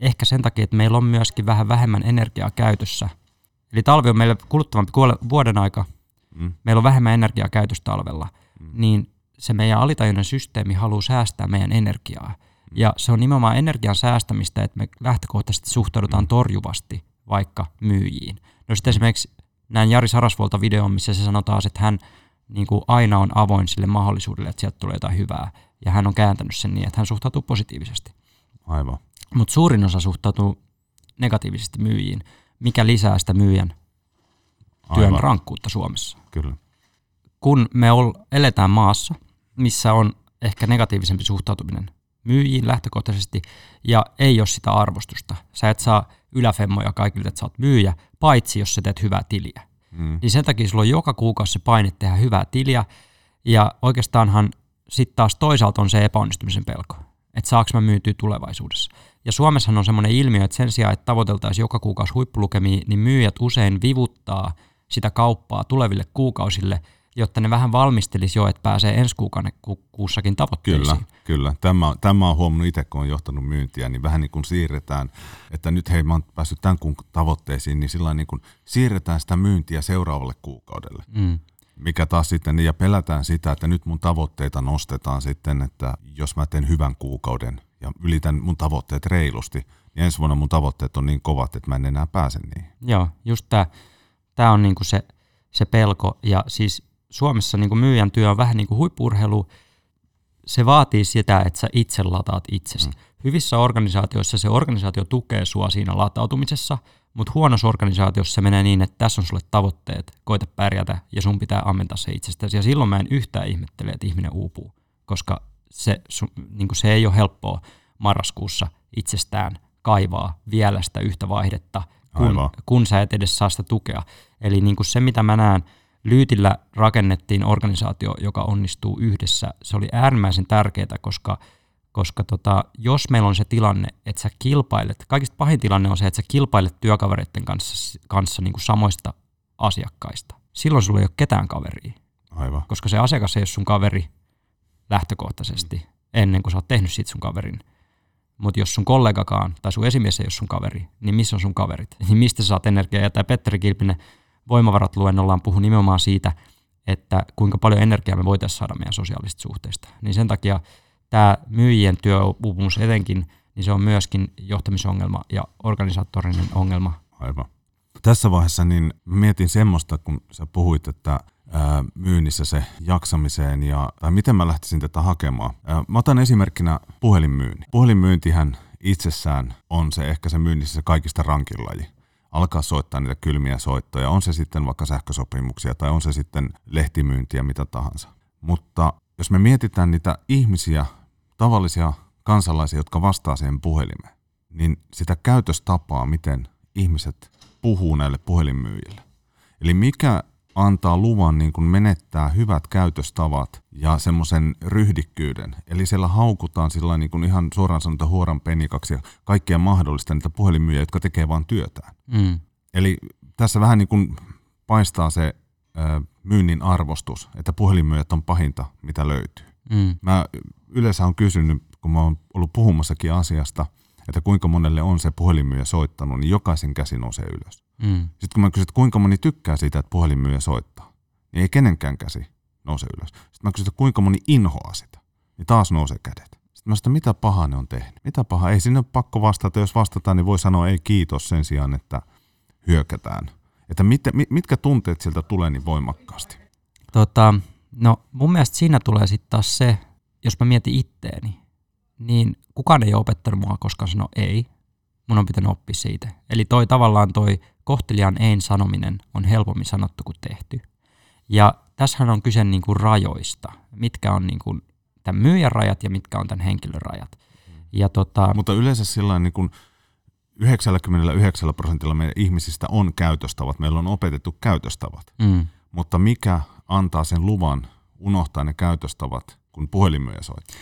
ehkä sen takia, että meillä on myöskin vähän vähemmän energiaa käytössä. Eli talvi on meillä kuluttavampi vuoden aika, mm. meillä on vähemmän energiaa käytössä talvella, mm. niin se meidän alitajunnan systeemi haluaa säästää meidän energiaa. Ja se on nimenomaan energian säästämistä, että me lähtökohtaisesti suhtaudutaan torjuvasti vaikka myyjiin. No sitten esimerkiksi näin Jari Sarasvolta videon, missä se sanotaan, että hän niin kuin aina on avoin sille mahdollisuudelle, että sieltä tulee jotain hyvää. Ja hän on kääntänyt sen niin, että hän suhtautuu positiivisesti. Aivan. Mutta suurin osa suhtautuu negatiivisesti myyjiin, mikä lisää sitä myyjän työn Aivan. rankkuutta Suomessa. Kyllä. Kun me ol, eletään maassa, missä on ehkä negatiivisempi suhtautuminen myyjiin lähtökohtaisesti ja ei ole sitä arvostusta. Sä et saa yläfemmoja kaikille, että sä oot myyjä, paitsi jos sä teet hyvää tiliä. Mm. Niin sen takia sulla on joka kuukausi se paine tehdä hyvää tiliä ja oikeastaanhan sitten taas toisaalta on se epäonnistumisen pelko, että saaks mä myytyä tulevaisuudessa. Ja Suomessahan on semmoinen ilmiö, että sen sijaan, että tavoiteltaisiin joka kuukausi huippulukemia, niin myyjät usein vivuttaa sitä kauppaa tuleville kuukausille – jotta ne vähän valmistelisi jo, että pääsee ensi kuukauden kuussakin tavoitteisiin. Kyllä, kyllä. Tämä, tämä on huomannut itse, kun on johtanut myyntiä, niin vähän niin kuin siirretään, että nyt hei, mä oon päässyt tämän kuun tavoitteisiin, niin sillä niin kuin siirretään sitä myyntiä seuraavalle kuukaudelle. Mm. Mikä taas sitten, ja pelätään sitä, että nyt mun tavoitteita nostetaan sitten, että jos mä teen hyvän kuukauden ja ylitän mun tavoitteet reilusti, niin ensi vuonna mun tavoitteet on niin kovat, että mä en enää pääse niihin. Joo, just tämä, on niin kuin se, se pelko, ja siis Suomessa niin kuin myyjän työ on vähän niin kuin huippurheilu. Se vaatii sitä, että sä itse lataat itsesi. Mm. Hyvissä organisaatioissa se organisaatio tukee sua siinä latautumisessa, mutta huonossa organisaatiossa se menee niin, että tässä on sulle tavoitteet, koita pärjätä ja sun pitää ammentaa se itsestäsi. Ja silloin mä en yhtään ihmettele, että ihminen uupuu, koska se, niin kuin se ei ole helppoa marraskuussa itsestään kaivaa vielä sitä yhtä vaihdetta, kun, kun sä et edes saa sitä tukea. Eli niin kuin se, mitä mä näen – Lyytillä rakennettiin organisaatio, joka onnistuu yhdessä. Se oli äärimmäisen tärkeää, koska, koska tota, jos meillä on se tilanne, että sä kilpailet, kaikista pahin tilanne on se, että sä kilpailet työkavereiden kanssa, kanssa niin kuin samoista asiakkaista. Silloin sulla ei ole ketään kaveria. Aivan. Koska se asiakas ei ole sun kaveri lähtökohtaisesti mm. ennen kuin sä oot tehnyt siitä sun kaverin. Mutta jos sun kollegakaan tai sun esimies ei ole sun kaveri, niin missä on sun kaverit? (laughs) Niin mistä sä saat energiaa? Ja tämä Petteri Kilpinen voimavarat luennollaan puhuu nimenomaan siitä, että kuinka paljon energiaa me voitaisiin saada meidän sosiaalisista suhteista. Niin sen takia tämä myyjien työuupumus etenkin, niin se on myöskin johtamisongelma ja organisaattorinen ongelma. Aivan. Tässä vaiheessa niin mietin semmoista, kun sä puhuit, että myynnissä se jaksamiseen ja tai miten mä lähtisin tätä hakemaan. Mä otan esimerkkinä puhelinmyynnin. Puhelinmyyntihän itsessään on se ehkä se myynnissä se kaikista rankin laji alkaa soittaa niitä kylmiä soittoja, on se sitten vaikka sähkösopimuksia tai on se sitten lehtimyyntiä, mitä tahansa. Mutta jos me mietitään niitä ihmisiä, tavallisia kansalaisia, jotka vastaa siihen puhelimeen, niin sitä käytöstapaa, miten ihmiset puhuu näille puhelinmyyjille. Eli mikä antaa luvan niin kuin menettää hyvät käytöstavat ja semmoisen ryhdikkyyden. Eli siellä haukutaan sillä niin kuin ihan suoraan sanota huoran penikaksi ja kaikkia mahdollista niitä puhelinmyyjiä, jotka tekee vain työtään. Mm. Eli tässä vähän niin kuin paistaa se ö, myynnin arvostus, että puhelinmyyjät on pahinta, mitä löytyy. Mm. Mä yleensä on kysynyt, kun mä oon ollut puhumassakin asiasta, että kuinka monelle on se puhelinmyyjä soittanut, niin jokaisen käsi nousee ylös. Mm. Sitten kun mä kysyn, että kuinka moni tykkää siitä, että puhelinmyyjä soittaa, niin ei kenenkään käsi nouse ylös. Sitten mä kysyn, että kuinka moni inhoaa sitä, niin taas nousee kädet. Sitten mä sanoin, mitä pahaa ne on tehnyt. Mitä pahaa? Ei sinne ole pakko vastata. Jos vastataan, niin voi sanoa ei kiitos sen sijaan, että hyökätään. Että mit, mitkä tunteet sieltä tulee niin voimakkaasti? Tota, no mun mielestä siinä tulee sitten taas se, jos mä mietin itteeni, niin kukaan ei ole opettanut mua koskaan sanoa ei. Mun on pitänyt oppia siitä. Eli toi tavallaan toi kohtelijan ein sanominen on helpommin sanottu kuin tehty. Ja tässähän on kyse niin kuin rajoista, mitkä on niin kuin tämän myyjän rajat ja mitkä on tämän henkilön rajat. Ja tota, Mutta yleensä sillä niin kuin 99 prosentilla meidän ihmisistä on käytöstavat, meillä on opetettu käytöstavat. Mm. Mutta mikä antaa sen luvan unohtaa ne käytöstavat, kun puhelinmyyjä soittaa?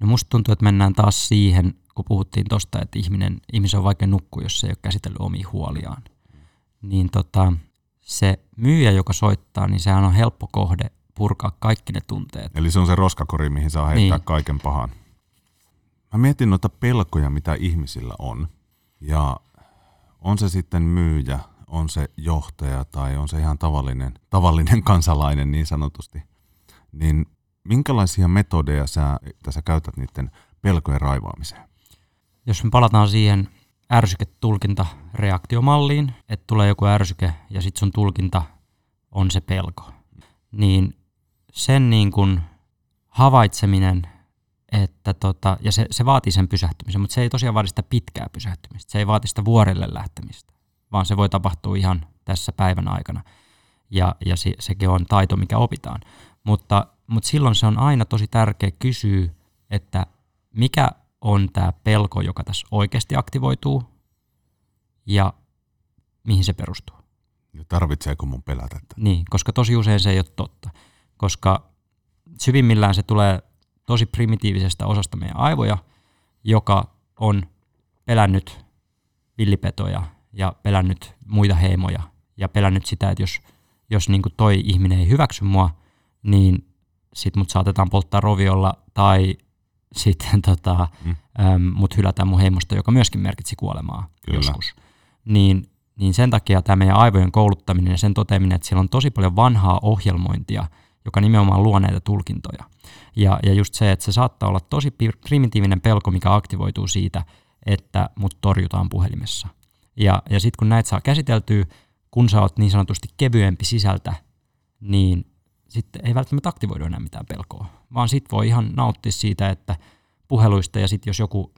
No musta tuntuu, että mennään taas siihen, kun puhuttiin tuosta, että ihminen, ihmisen on vaikea nukkua, jos se ei ole käsitellyt omia huoliaan niin tota, se myyjä, joka soittaa, niin sehän on helppo kohde purkaa kaikki ne tunteet. Eli se on se roskakori, mihin saa heittää niin. kaiken pahan. Mä mietin noita pelkoja, mitä ihmisillä on. Ja on se sitten myyjä, on se johtaja tai on se ihan tavallinen, tavallinen (laughs) kansalainen niin sanotusti. Niin minkälaisia metodeja sä tässä käytät niiden pelkojen raivaamiseen? Jos me palataan siihen ärsyketulkinta reaktiomalliin, että tulee joku ärsyke ja sitten sun tulkinta on se pelko. Niin sen niin kuin havaitseminen, että tota, ja se, se vaatii sen pysähtymisen, mutta se ei tosiaan vaadi sitä pitkää pysähtymistä. Se ei vaati sitä vuorelle lähtemistä, vaan se voi tapahtua ihan tässä päivän aikana. Ja, ja se, sekin on taito, mikä opitaan. Mutta, mutta silloin se on aina tosi tärkeä kysyä, että mikä on tämä pelko, joka tässä oikeasti aktivoituu ja mihin se perustuu. Ja tarvitseeko mun pelätä tätä? Niin, koska tosi usein se ei ole totta. Koska syvimmillään se tulee tosi primitiivisestä osasta meidän aivoja, joka on pelännyt villipetoja ja pelännyt muita heimoja ja pelännyt sitä, että jos, jos niin kuin toi ihminen ei hyväksy mua, niin sit mut saatetaan polttaa roviolla tai sitten (laughs) tota, mm. mut hylätään mun heimosta, joka myöskin merkitsi kuolemaa Kyllä. joskus. Niin, niin sen takia tämä meidän aivojen kouluttaminen ja sen toteaminen, että siellä on tosi paljon vanhaa ohjelmointia, joka nimenomaan luo näitä tulkintoja. Ja, ja just se, että se saattaa olla tosi primitiivinen pelko, mikä aktivoituu siitä, että mut torjutaan puhelimessa. Ja, ja sitten kun näitä saa käsiteltyä, kun sä oot niin sanotusti kevyempi sisältä, niin sitten ei välttämättä aktivoidu enää mitään pelkoa, vaan sitten voi ihan nauttia siitä, että puheluista ja sitten jos joku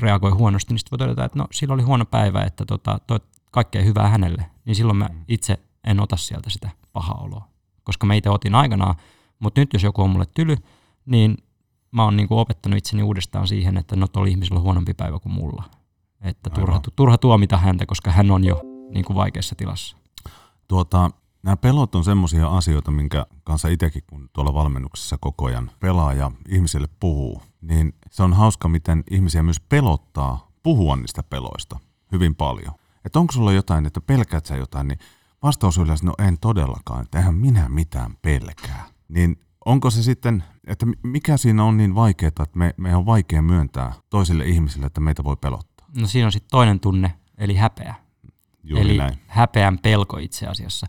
reagoi huonosti, niin sitten voi todeta, että no sillä oli huono päivä, että tota, toi kaikkea hyvää hänelle, niin silloin mä mm. itse en ota sieltä sitä pahaa oloa, koska mä itse otin aikanaan, mutta nyt jos joku on mulle tyly, niin mä oon niinku opettanut itseni uudestaan siihen, että no tuolla ihmisellä on huonompi päivä kuin mulla. Että turha, turha tuomita häntä, koska hän on jo niinku vaikeassa tilassa. Tuota, nämä pelot on semmoisia asioita, minkä kanssa itsekin, kun tuolla valmennuksessa koko ajan pelaa ja ihmisille puhuu, niin se on hauska, miten ihmisiä myös pelottaa puhua niistä peloista hyvin paljon. Että onko sulla jotain, että pelkäät sä jotain, niin vastaus yleensä, no en todellakaan, että eihän minä mitään pelkää. Niin onko se sitten, että mikä siinä on niin vaikeaa, että me, me on vaikea myöntää toisille ihmisille, että meitä voi pelottaa? No siinä on sitten toinen tunne, eli häpeä. Juuri eli näin. häpeän pelko itse asiassa.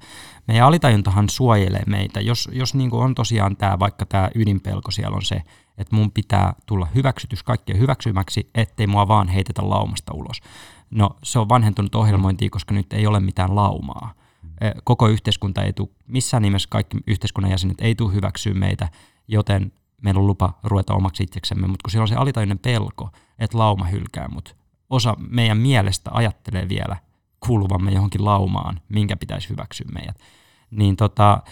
Meidän alitajuntahan suojelee meitä. Jos, jos niin on tosiaan tämä, vaikka tämä ydinpelko siellä on se, että mun pitää tulla hyväksytys kaikkien hyväksymäksi, ettei mua vaan heitetä laumasta ulos. No se on vanhentunut ohjelmointi, koska nyt ei ole mitään laumaa. E, koko yhteiskunta ei tule, missään nimessä kaikki yhteiskunnan jäsenet ei tule hyväksyä meitä, joten meillä on lupa ruveta omaksi itseksemme, mutta kun siellä on se alitajuinen pelko, että lauma hylkää mut, osa meidän mielestä ajattelee vielä kuuluvamme johonkin laumaan, minkä pitäisi hyväksyä meidät, niin, tota,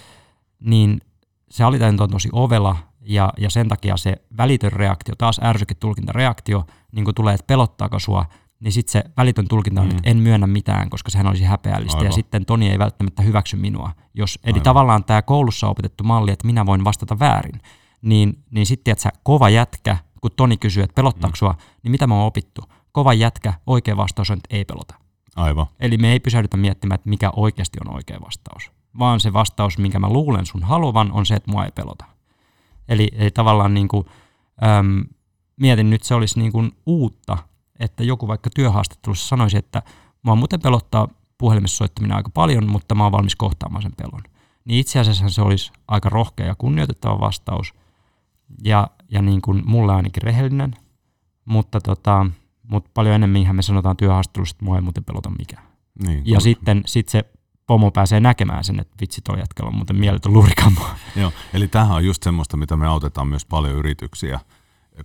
niin se alitajunta on tosi ovela ja, ja sen takia se välitön reaktio, taas ärsyketulkintareaktio, niin kun tulee, että pelottaako sua, niin sitten se välitön tulkinta on, mm. että en myönnä mitään, koska sehän olisi häpeällistä. Aivan. Ja sitten Toni ei välttämättä hyväksy minua. Jos, eli Aivan. tavallaan tämä koulussa opetettu malli, että minä voin vastata väärin, niin, niin sitten että sä kova jätkä, kun Toni kysyy, että pelottaako mm. sua, niin mitä me on opittu? Kova jätkä, oikea vastaus on, että ei pelota. Aivan. Eli me ei pysähdytä miettimään, että mikä oikeasti on oikea vastaus, vaan se vastaus, minkä mä luulen sun haluavan, on se, että mua ei pelota. Eli, eli tavallaan niin kuin, äm, mietin nyt, se olisi niin kuin uutta, että joku vaikka työhaastattelussa sanoisi, että mua muuten pelottaa puhelimessa soittaminen aika paljon, mutta mä oon valmis kohtaamaan sen pelon. Niin itse asiassa se olisi aika rohkea ja kunnioitettava vastaus, ja, ja niin kuin mulle ainakin rehellinen, mutta tota, mutta paljon enemmän me sanotaan työhaastattelussa, että mua ei muuten pelota mikään. Niin, ja sitten sit se pomo pääsee näkemään sen, että vitsi toi jätkällä on muuten mieletön lurikamo. (laughs) Joo, eli tämähän on just semmoista, mitä me autetaan myös paljon yrityksiä,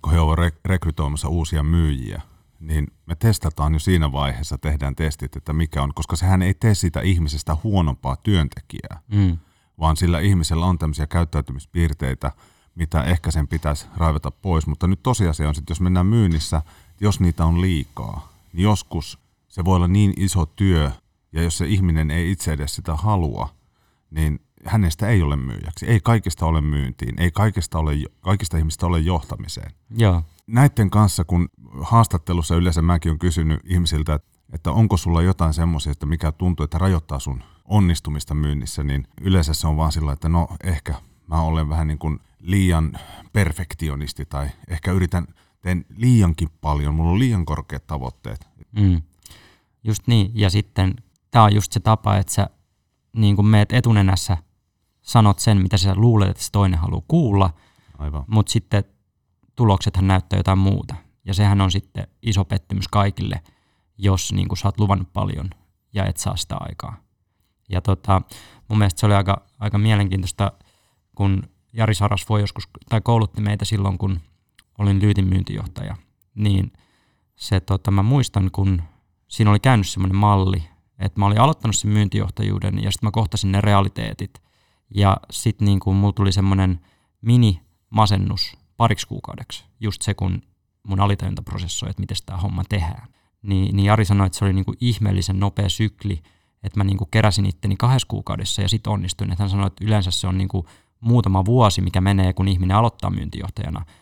kun he ovat re- rekrytoimassa uusia myyjiä, niin me testataan jo siinä vaiheessa, tehdään testit, että mikä on, koska sehän ei tee sitä ihmisestä huonompaa työntekijää, mm. vaan sillä ihmisellä on tämmöisiä käyttäytymispiirteitä, mitä ehkä sen pitäisi raivata pois, mutta nyt tosiasia on, että jos mennään myynnissä – jos niitä on liikaa, niin joskus se voi olla niin iso työ, ja jos se ihminen ei itse edes sitä halua, niin hänestä ei ole myyjäksi. Ei kaikista ole myyntiin, ei kaikista, ole, kaikista ihmistä ole johtamiseen. Joo. Näiden kanssa, kun haastattelussa yleensä mäkin olen kysynyt ihmisiltä, että onko sulla jotain semmoisia, että mikä tuntuu, että rajoittaa sun onnistumista myynnissä, niin yleensä se on vaan sillä, että no ehkä mä olen vähän niin kuin liian perfektionisti tai ehkä yritän teen liiankin paljon, mulla on liian korkeat tavoitteet. Mm. Just niin, ja sitten tämä on just se tapa, että sä niin kun meet etunenässä, sanot sen, mitä sä luulet, että se toinen haluaa kuulla, mutta sitten tuloksethan näyttää jotain muuta. Ja sehän on sitten iso pettymys kaikille, jos niin kun sä oot luvannut paljon ja et saa sitä aikaa. Ja tota, mun mielestä se oli aika, aika mielenkiintoista, kun Jari Sarasvo joskus, tai koulutti meitä silloin, kun olin Lyytin myyntijohtaja, niin se, tota, mä muistan, kun siinä oli käynyt semmoinen malli, että mä olin aloittanut sen myyntijohtajuuden ja sitten mä kohtasin ne realiteetit. Ja sitten niin kuin mulla tuli semmoinen mini-masennus pariksi kuukaudeksi, just se, kun mun alitajunta prosessoi, että miten tämä homma tehdään. Niin, niin Jari sanoi, että se oli niin kuin ihmeellisen nopea sykli, että mä niin kuin keräsin itteni kahdessa kuukaudessa ja sitten onnistuin. Että hän sanoi, että yleensä se on niin kuin muutama vuosi, mikä menee, kun ihminen aloittaa myyntijohtajana –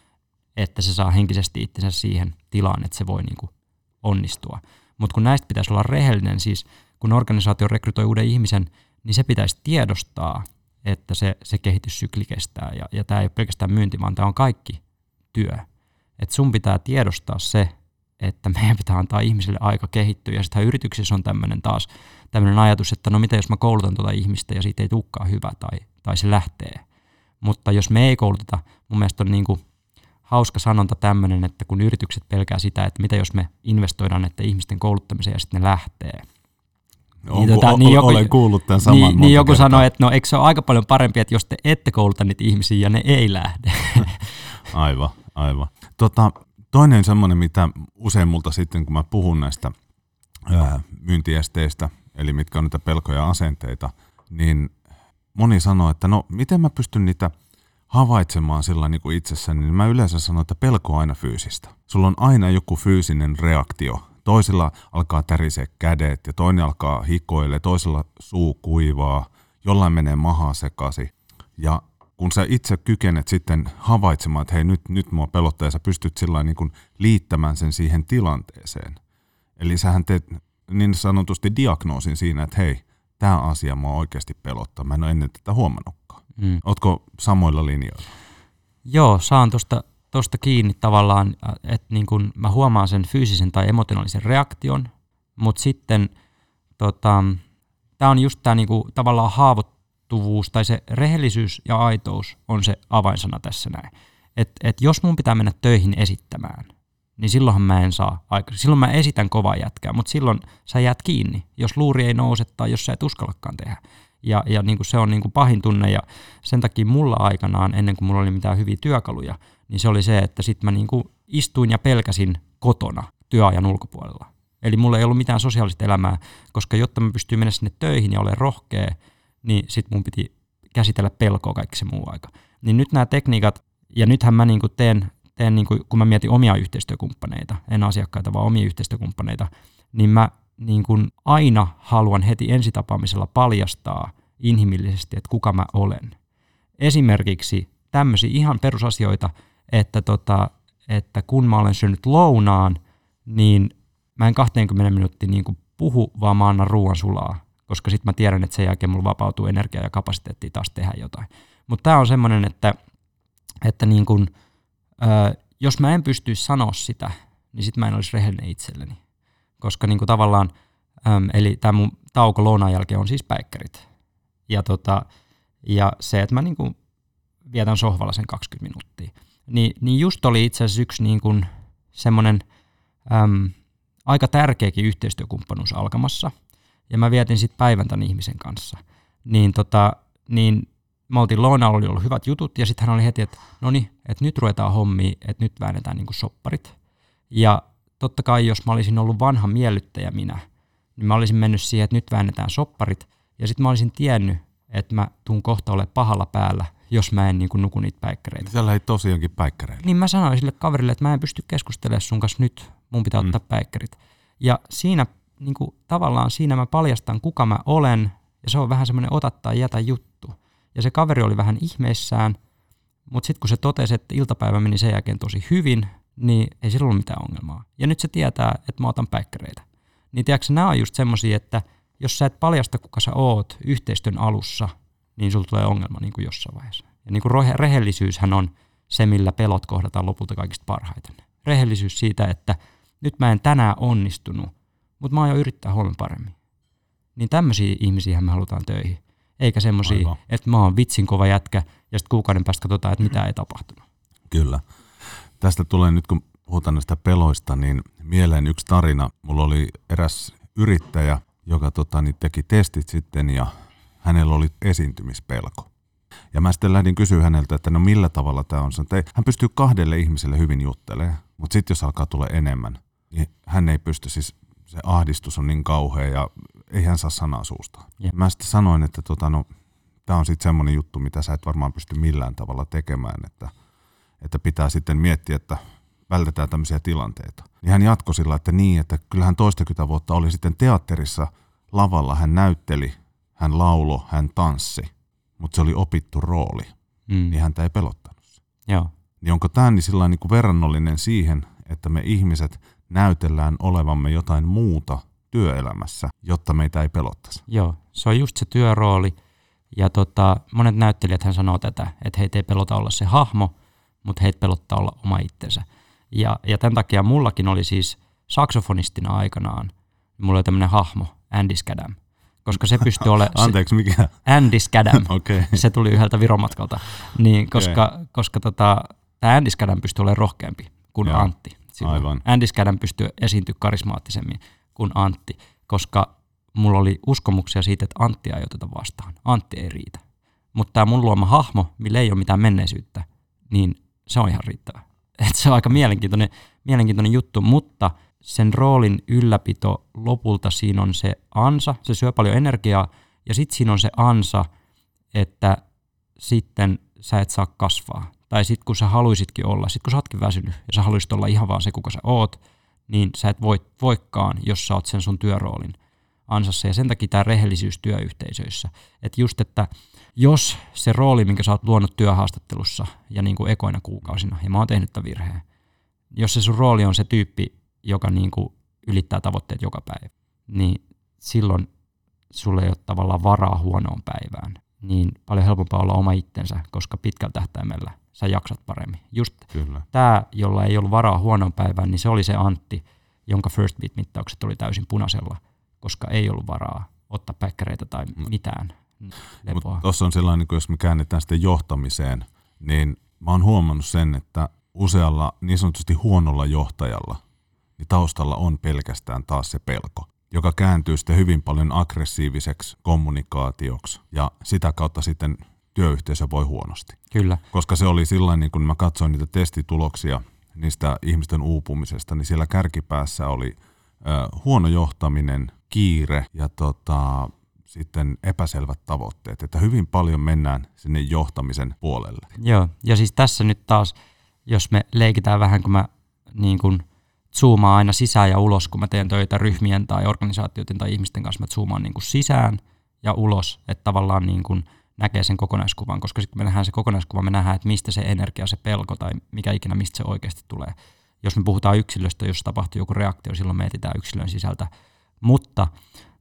että se saa henkisesti itsensä siihen tilaan, että se voi niin kuin onnistua. Mutta kun näistä pitäisi olla rehellinen, siis kun organisaatio rekrytoi uuden ihmisen, niin se pitäisi tiedostaa, että se, se kehityssykli kestää. Ja, ja tämä ei ole pelkästään myynti, vaan tämä on kaikki työ. Että sun pitää tiedostaa se, että meidän pitää antaa ihmisille aika kehittyä. Ja sitten yrityksissä on tämmöinen taas tämmöinen ajatus, että no mitä jos mä koulutan tuota ihmistä ja siitä ei tulekaan hyvä tai, tai se lähtee. Mutta jos me ei kouluteta, mun mielestä on niin kuin hauska sanonta tämmöinen, että kun yritykset pelkää sitä, että mitä jos me investoidaan näiden ihmisten kouluttamiseen ja sitten ne lähtee. Niin, tota, niin joku, olen kuullut tämän saman Niin, niin joku sanoi, että no eikö se ole aika paljon parempi, että jos te ette kouluta niitä ihmisiä ja ne ei lähde. (laughs) aivan, aivan. Tota, toinen semmoinen, mitä usein multa sitten, kun mä puhun näistä ää, myyntiesteistä, eli mitkä on niitä pelkoja ja asenteita, niin moni sanoo, että no miten mä pystyn niitä havaitsemaan sillä niin kuin itsessäni, niin mä yleensä sanon, että pelko on aina fyysistä. Sulla on aina joku fyysinen reaktio. Toisilla alkaa tärisee kädet ja toinen alkaa hikoille, toisella suu kuivaa, jollain menee maha sekasi. Ja kun sä itse kykenet sitten havaitsemaan, että hei nyt, nyt mua pelottaa ja sä pystyt sillä niin kuin liittämään sen siihen tilanteeseen. Eli sähän teet niin sanotusti diagnoosin siinä, että hei, tämä asia mua oikeasti pelottaa, mä en ole ennen tätä huomannutkaan. Mm. Ootko samoilla linjoilla? Joo, saan tuosta tosta kiinni tavallaan, että niin kun mä huomaan sen fyysisen tai emotionaalisen reaktion, mutta sitten tota, tämä on just tämä niinku, tavallaan haavoittuvuus tai se rehellisyys ja aitous on se avainsana tässä näin. Et, et jos mun pitää mennä töihin esittämään, niin silloinhan mä en saa aikaa. Silloin mä esitän kovaa jätkää, mutta silloin sä jäät kiinni, jos luuri ei nouse tai jos sä et uskallakaan tehdä. Ja, ja niin kuin se on niin kuin pahin tunne ja sen takia mulla aikanaan, ennen kuin mulla oli mitään hyviä työkaluja, niin se oli se, että sitten mä niin kuin istuin ja pelkäsin kotona työajan ulkopuolella. Eli mulla ei ollut mitään sosiaalista elämää, koska jotta mä pystyin mennä sinne töihin ja olen rohkea, niin sit mun piti käsitellä pelkoa kaikki se muu aika. Niin nyt nämä tekniikat, ja nythän mä niin kuin teen teen, niin kuin, kun mä mietin omia yhteistyökumppaneita, en asiakkaita, vaan omia yhteistyökumppaneita, niin mä niin kuin aina haluan heti ensitapaamisella paljastaa inhimillisesti, että kuka mä olen. Esimerkiksi tämmöisiä ihan perusasioita, että, tota, että kun mä olen syönyt lounaan, niin mä en 20 minuuttia niin kuin puhu, vaan mä annan ruoan sulaa, koska sitten mä tiedän, että sen jälkeen mulla vapautuu energiaa ja kapasiteettia taas tehdä jotain. Mutta tämä on semmoinen, että, että niin kuin – öö, jos mä en pystyisi sanoa sitä, niin sitten mä en olisi rehellinen itselleni. Koska niin kuin tavallaan, äm, eli tämä mun tauko lounaan jälkeen on siis päikkärit. Ja, tota, ja se, että mä niin kuin vietän sohvalla sen 20 minuuttia. Niin, niin just oli itse asiassa yksi niin kuin semmoinen äm, aika tärkeäkin yhteistyökumppanuus alkamassa. Ja mä vietin sitten päivän tämän ihmisen kanssa. Niin, tota, niin me oltiin lounalla, oli ollut hyvät jutut, ja sitten hän oli heti, että no niin, että nyt ruvetaan hommiin, että nyt väännetään niin sopparit. Ja totta kai, jos mä olisin ollut vanha miellyttäjä minä, niin mä olisin mennyt siihen, että nyt väännetään sopparit, ja sitten mä olisin tiennyt, että mä tuun kohta ole pahalla päällä, jos mä en niin kuin nuku niitä päikkäreitä. Siellä ei tosiaankin päikkäreitä. Niin mä sanoin sille kaverille, että mä en pysty keskustelemaan sun kanssa nyt, mun pitää mm. ottaa päikkärit. Ja siinä niin kuin, tavallaan siinä mä paljastan, kuka mä olen, ja se on vähän semmoinen ota tai jätä juttu. Ja se kaveri oli vähän ihmeissään, mutta sitten kun se totesi, että iltapäivä meni sen jälkeen tosi hyvin, niin ei sillä ollut mitään ongelmaa. Ja nyt se tietää, että mä otan päikkäreitä. Niin tiedätkö, nämä on just semmoisia, että jos sä et paljasta, kuka sä oot yhteistyön alussa, niin sulla tulee ongelma niin kuin jossain vaiheessa. Ja niin kuin rehellisyyshän on se, millä pelot kohdataan lopulta kaikista parhaiten. Rehellisyys siitä, että nyt mä en tänään onnistunut, mutta mä aion yrittää huomenna paremmin. Niin tämmöisiä ihmisiä me halutaan töihin eikä semmoisia, että mä oon vitsin kova jätkä ja sitten kuukauden päästä katsotaan, että mitä ei tapahtunut. Kyllä. Tästä tulee nyt, kun puhutaan näistä peloista, niin mieleen yksi tarina. Mulla oli eräs yrittäjä, joka tota, niin teki testit sitten ja hänellä oli esiintymispelko. Ja mä sitten lähdin kysyä häneltä, että no millä tavalla tämä on. Sanoin, hän pystyy kahdelle ihmiselle hyvin juttelemaan, mutta sitten jos alkaa tulla enemmän, niin hän ei pysty, siis se ahdistus on niin kauhea ja ei hän saa sanaa suusta. Yeah. Mä sitten sanoin, että tota, no, tämä on sitten semmoinen juttu, mitä sä et varmaan pysty millään tavalla tekemään, että, että pitää sitten miettiä, että vältetään tämmöisiä tilanteita. Niin hän jatkoi sillä, että niin, että kyllähän toistakymmentä vuotta oli sitten teatterissa lavalla, hän näytteli, hän laulo, hän tanssi, mutta se oli opittu rooli, mm. niin häntä ei pelottanut. Joo. Niin onko tämä niin, niin kuin verrannollinen siihen, että me ihmiset näytellään olevamme jotain muuta työelämässä, jotta meitä ei pelottaisi. Joo, se on just se työrooli. Ja tota, monet näyttelijät hän sanoo tätä, että heitä ei pelota olla se hahmo, mutta heitä pelottaa olla oma itsensä. Ja, ja tämän takia mullakin oli siis saksofonistina aikanaan, mulla oli tämmöinen hahmo, Andy Skadam, koska se pystyi (laughs) olemaan... Anteeksi, mikä? Andy Skadam. (laughs) okay. Se tuli yhdeltä viromatkalta. Niin, koska, okay. koska tota, tämä Andy Skadam pystyi olemaan rohkeampi kuin Joo, Antti. Silloin. Aivan. Andy Skadam pystyi esiintyä karismaattisemmin kuin Antti, koska mulla oli uskomuksia siitä, että Antti ei oteta vastaan. Antti ei riitä. Mutta tämä mun luoma hahmo, millä ei ole mitään menneisyyttä, niin se on ihan riittävä. (laughs) Et se on aika mielenkiintoinen, mielenkiintoinen juttu, mutta sen roolin ylläpito lopulta siinä on se ansa, se syö paljon energiaa, ja sitten siinä on se ansa, että sitten sä et saa kasvaa. Tai sitten kun sä haluisitkin olla, sitten kun sä ootkin väsynyt ja sä haluaisit olla ihan vaan se, kuka sä oot, niin sä et voi, voikaan, jos sä oot sen sun työroolin ansassa. Ja sen takia tämä rehellisyys työyhteisöissä. Että just, että jos se rooli, minkä sä oot luonut työhaastattelussa ja niin kuin ekoina kuukausina, ja mä oon tehnyt tämän virheen, jos se sun rooli on se tyyppi, joka niin kuin ylittää tavoitteet joka päivä, niin silloin sulle ei ole tavallaan varaa huonoon päivään. Niin paljon helpompaa olla oma itsensä, koska pitkällä tähtäimellä sä jaksat paremmin. Just tämä, jolla ei ollut varaa huonoon päivään, niin se oli se Antti, jonka first beat-mittaukset oli täysin punaisella, koska ei ollut varaa ottaa päkkäreitä tai mitään Tuossa on sellainen, jos me käännetään sitten johtamiseen, niin mä oon huomannut sen, että usealla niin sanotusti huonolla johtajalla, niin taustalla on pelkästään taas se pelko, joka kääntyy sitten hyvin paljon aggressiiviseksi kommunikaatioksi ja sitä kautta sitten työyhteisö voi huonosti. Kyllä. Koska se oli sillä niin kun mä katsoin niitä testituloksia niistä ihmisten uupumisesta, niin siellä kärkipäässä oli ö, huono johtaminen, kiire ja tota, sitten epäselvät tavoitteet, että hyvin paljon mennään sinne johtamisen puolelle. Joo, ja siis tässä nyt taas, jos me leikitään vähän, kun mä niin kuin zoomaan aina sisään ja ulos, kun mä teen töitä ryhmien tai organisaatioiden tai ihmisten kanssa, mä zoomaan niin kuin sisään ja ulos, että tavallaan niin kuin näkee sen kokonaiskuvan, koska sitten kun me nähdään se kokonaiskuva, me nähdään, että mistä se energia, se pelko tai mikä ikinä, mistä se oikeasti tulee. Jos me puhutaan yksilöstä, jos tapahtuu joku reaktio, silloin me etsitään yksilön sisältä. Mutta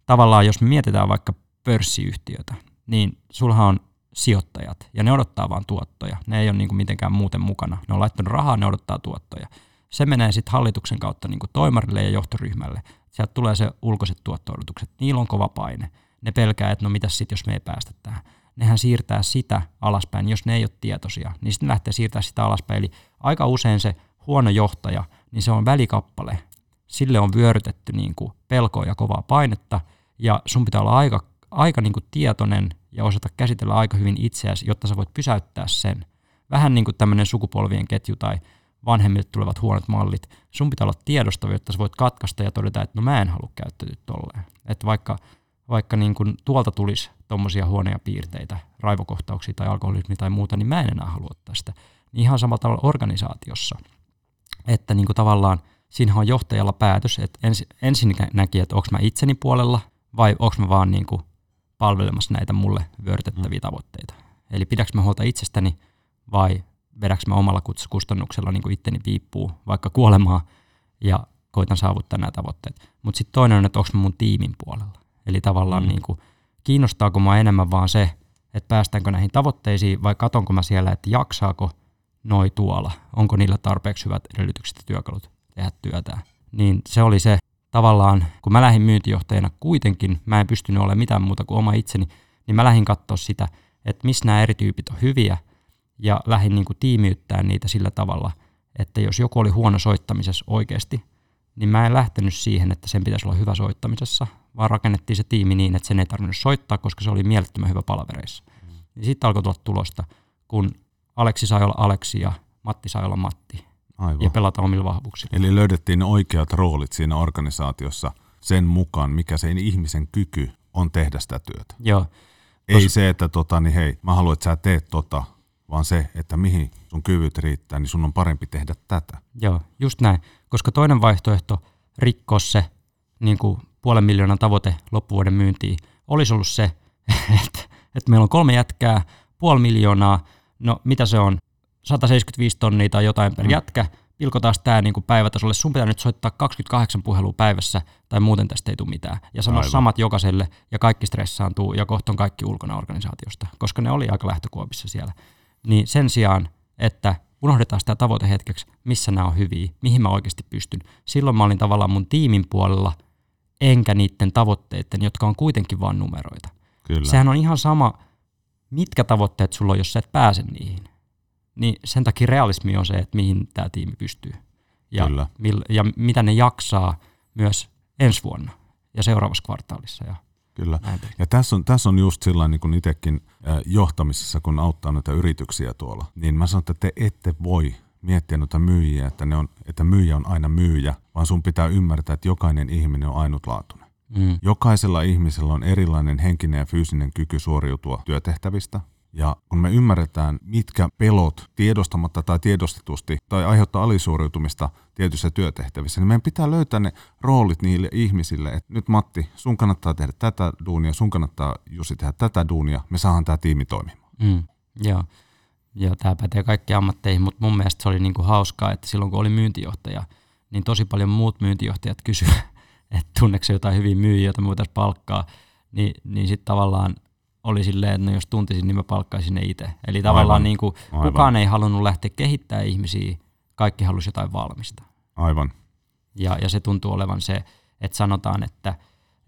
tavallaan jos me mietitään vaikka pörssiyhtiötä, niin sulhan on sijoittajat ja ne odottaa vaan tuottoja. Ne ei ole niin kuin mitenkään muuten mukana. Ne on laittanut rahaa, ne odottaa tuottoja. Se menee sitten hallituksen kautta niin kuin toimarille ja johtoryhmälle. Sieltä tulee se ulkoiset tuotto-odotukset. Niillä on kova paine. Ne pelkää, että no mitä sitten, jos me ei päästä tähän. Nehän siirtää sitä alaspäin, jos ne ei ole tietoisia, niin sitten lähtee siirtää sitä alaspäin. Eli aika usein se huono johtaja, niin se on välikappale. Sille on vyörytetty niin kuin pelkoa ja kovaa painetta, ja sun pitää olla aika aika niin kuin tietoinen ja osata käsitellä aika hyvin itseäsi, jotta sä voit pysäyttää sen. Vähän niin kuin tämmöinen sukupolvien ketju tai vanhemmille tulevat huonot mallit. Sun pitää olla tiedostava, jotta sä voit katkaista ja todeta, että no mä en halua käyttäytyä tolleen. Että vaikka, vaikka niin kuin tuolta tulisi tommosia huonoja piirteitä, raivokohtauksia tai alkoholismi tai muuta, niin mä en enää halua ottaa sitä. Niin ihan samalla tavalla organisaatiossa. Että niin kuin tavallaan siinä on johtajalla päätös, että ens, ensin näki, että onko mä itseni puolella vai onko mä vaan niin kuin palvelemassa näitä mulle vyörytettäviä mm. tavoitteita. Eli pidäks mä huolta itsestäni vai vedäks mä omalla kustannuksella niin kuin itteni piippuu vaikka kuolemaa ja koitan saavuttaa nämä tavoitteet. Mutta sitten toinen on, että onko mä mun tiimin puolella. Eli tavallaan mm. niin kuin, kiinnostaako mä enemmän vaan se, että päästäänkö näihin tavoitteisiin vai katonko mä siellä, että jaksaako noi tuolla, onko niillä tarpeeksi hyvät edellytykset ja työkalut tehdä työtä. Niin se oli se tavallaan, kun mä lähdin myyntijohtajana kuitenkin, mä en pystynyt olemaan mitään muuta kuin oma itseni, niin mä lähdin katsoa sitä, että missä nämä eri tyypit on hyviä, ja lähdin niin kuin tiimiyttää niitä sillä tavalla, että jos joku oli huono soittamisessa oikeasti, niin mä en lähtenyt siihen, että sen pitäisi olla hyvä soittamisessa, vaan rakennettiin se tiimi niin, että sen ei tarvinnut soittaa, koska se oli mielettömän hyvä palavereissa. Mm. Ja sitten alkoi tulla tulosta, kun Aleksi sai olla Aleksi ja Matti sai olla Matti. Aivan. ja pelata omilla vahvuuksilla. Eli löydettiin ne oikeat roolit siinä organisaatiossa sen mukaan, mikä sen ihmisen kyky on tehdä sitä työtä. Joo. Ei Tos... se, että tota, niin hei, mä haluan, että sä teet tota, vaan se, että mihin sun kyvyt riittää, niin sun on parempi tehdä tätä. Joo, just näin. Koska toinen vaihtoehto rikkoa se niin kuin puolen miljoonan tavoite loppuvuoden myyntiin olisi ollut se, (laughs) että, että meillä on kolme jätkää, puoli miljoonaa, no mitä se on, 175 tonnia tai jotain per mm. jätkä, pilkotaan tämä niin päivätasolle, sun pitää nyt soittaa 28 puhelua päivässä tai muuten tästä ei tule mitään. Ja sanoa Aivan. samat jokaiselle ja kaikki stressaantuu ja kohta on kaikki ulkona organisaatiosta, koska ne oli aika lähtökuopissa siellä. Niin sen sijaan, että unohdetaan sitä tavoitehetkeksi, missä nämä on hyviä, mihin mä oikeasti pystyn. Silloin mä olin tavallaan mun tiimin puolella, enkä niiden tavoitteiden, jotka on kuitenkin vain numeroita. Kyllä. Sehän on ihan sama, mitkä tavoitteet sulla on, jos sä et pääse niihin. Niin sen takia realismi on se, että mihin tämä tiimi pystyy. Ja, Kyllä. mil, ja mitä ne jaksaa myös ensi vuonna ja seuraavassa kvartaalissa. Ja Kyllä. näin. Ja tässä on, tässä on just sillä niin kuin itsekin johtamisessa, kun auttaa näitä yrityksiä tuolla, niin mä sanon, että te ette voi miettiä noita myyjiä, että, ne on, että myyjä on aina myyjä, vaan sun pitää ymmärtää, että jokainen ihminen on ainutlaatuinen. Mm. Jokaisella ihmisellä on erilainen henkinen ja fyysinen kyky suoriutua työtehtävistä. Ja kun me ymmärretään, mitkä pelot tiedostamatta tai tiedostetusti tai aiheuttaa alisuoriutumista tietyissä työtehtävissä, niin meidän pitää löytää ne roolit niille ihmisille, että nyt Matti, sun kannattaa tehdä tätä duunia, sun kannattaa Jussi tehdä tätä duunia, me saadaan tämä tiimi toimimaan. Mm. Joo. Joo, tämä pätee kaikkiin ammatteihin, mutta mun mielestä se oli niinku hauskaa, että silloin kun oli myyntijohtaja, niin tosi paljon muut myyntijohtajat kysyivät, (laughs) että tunneeko jotain hyviä myyjiä, joita me voitaisiin palkkaa, niin, niin sitten tavallaan oli silleen, että no jos tuntisin, niin mä palkkaisin ne itse. Eli tavallaan Aivan. niin kuin, Aivan. kukaan ei halunnut lähteä kehittämään ihmisiä, kaikki halusi jotain valmista. Aivan. Ja, ja se tuntuu olevan se, että sanotaan, että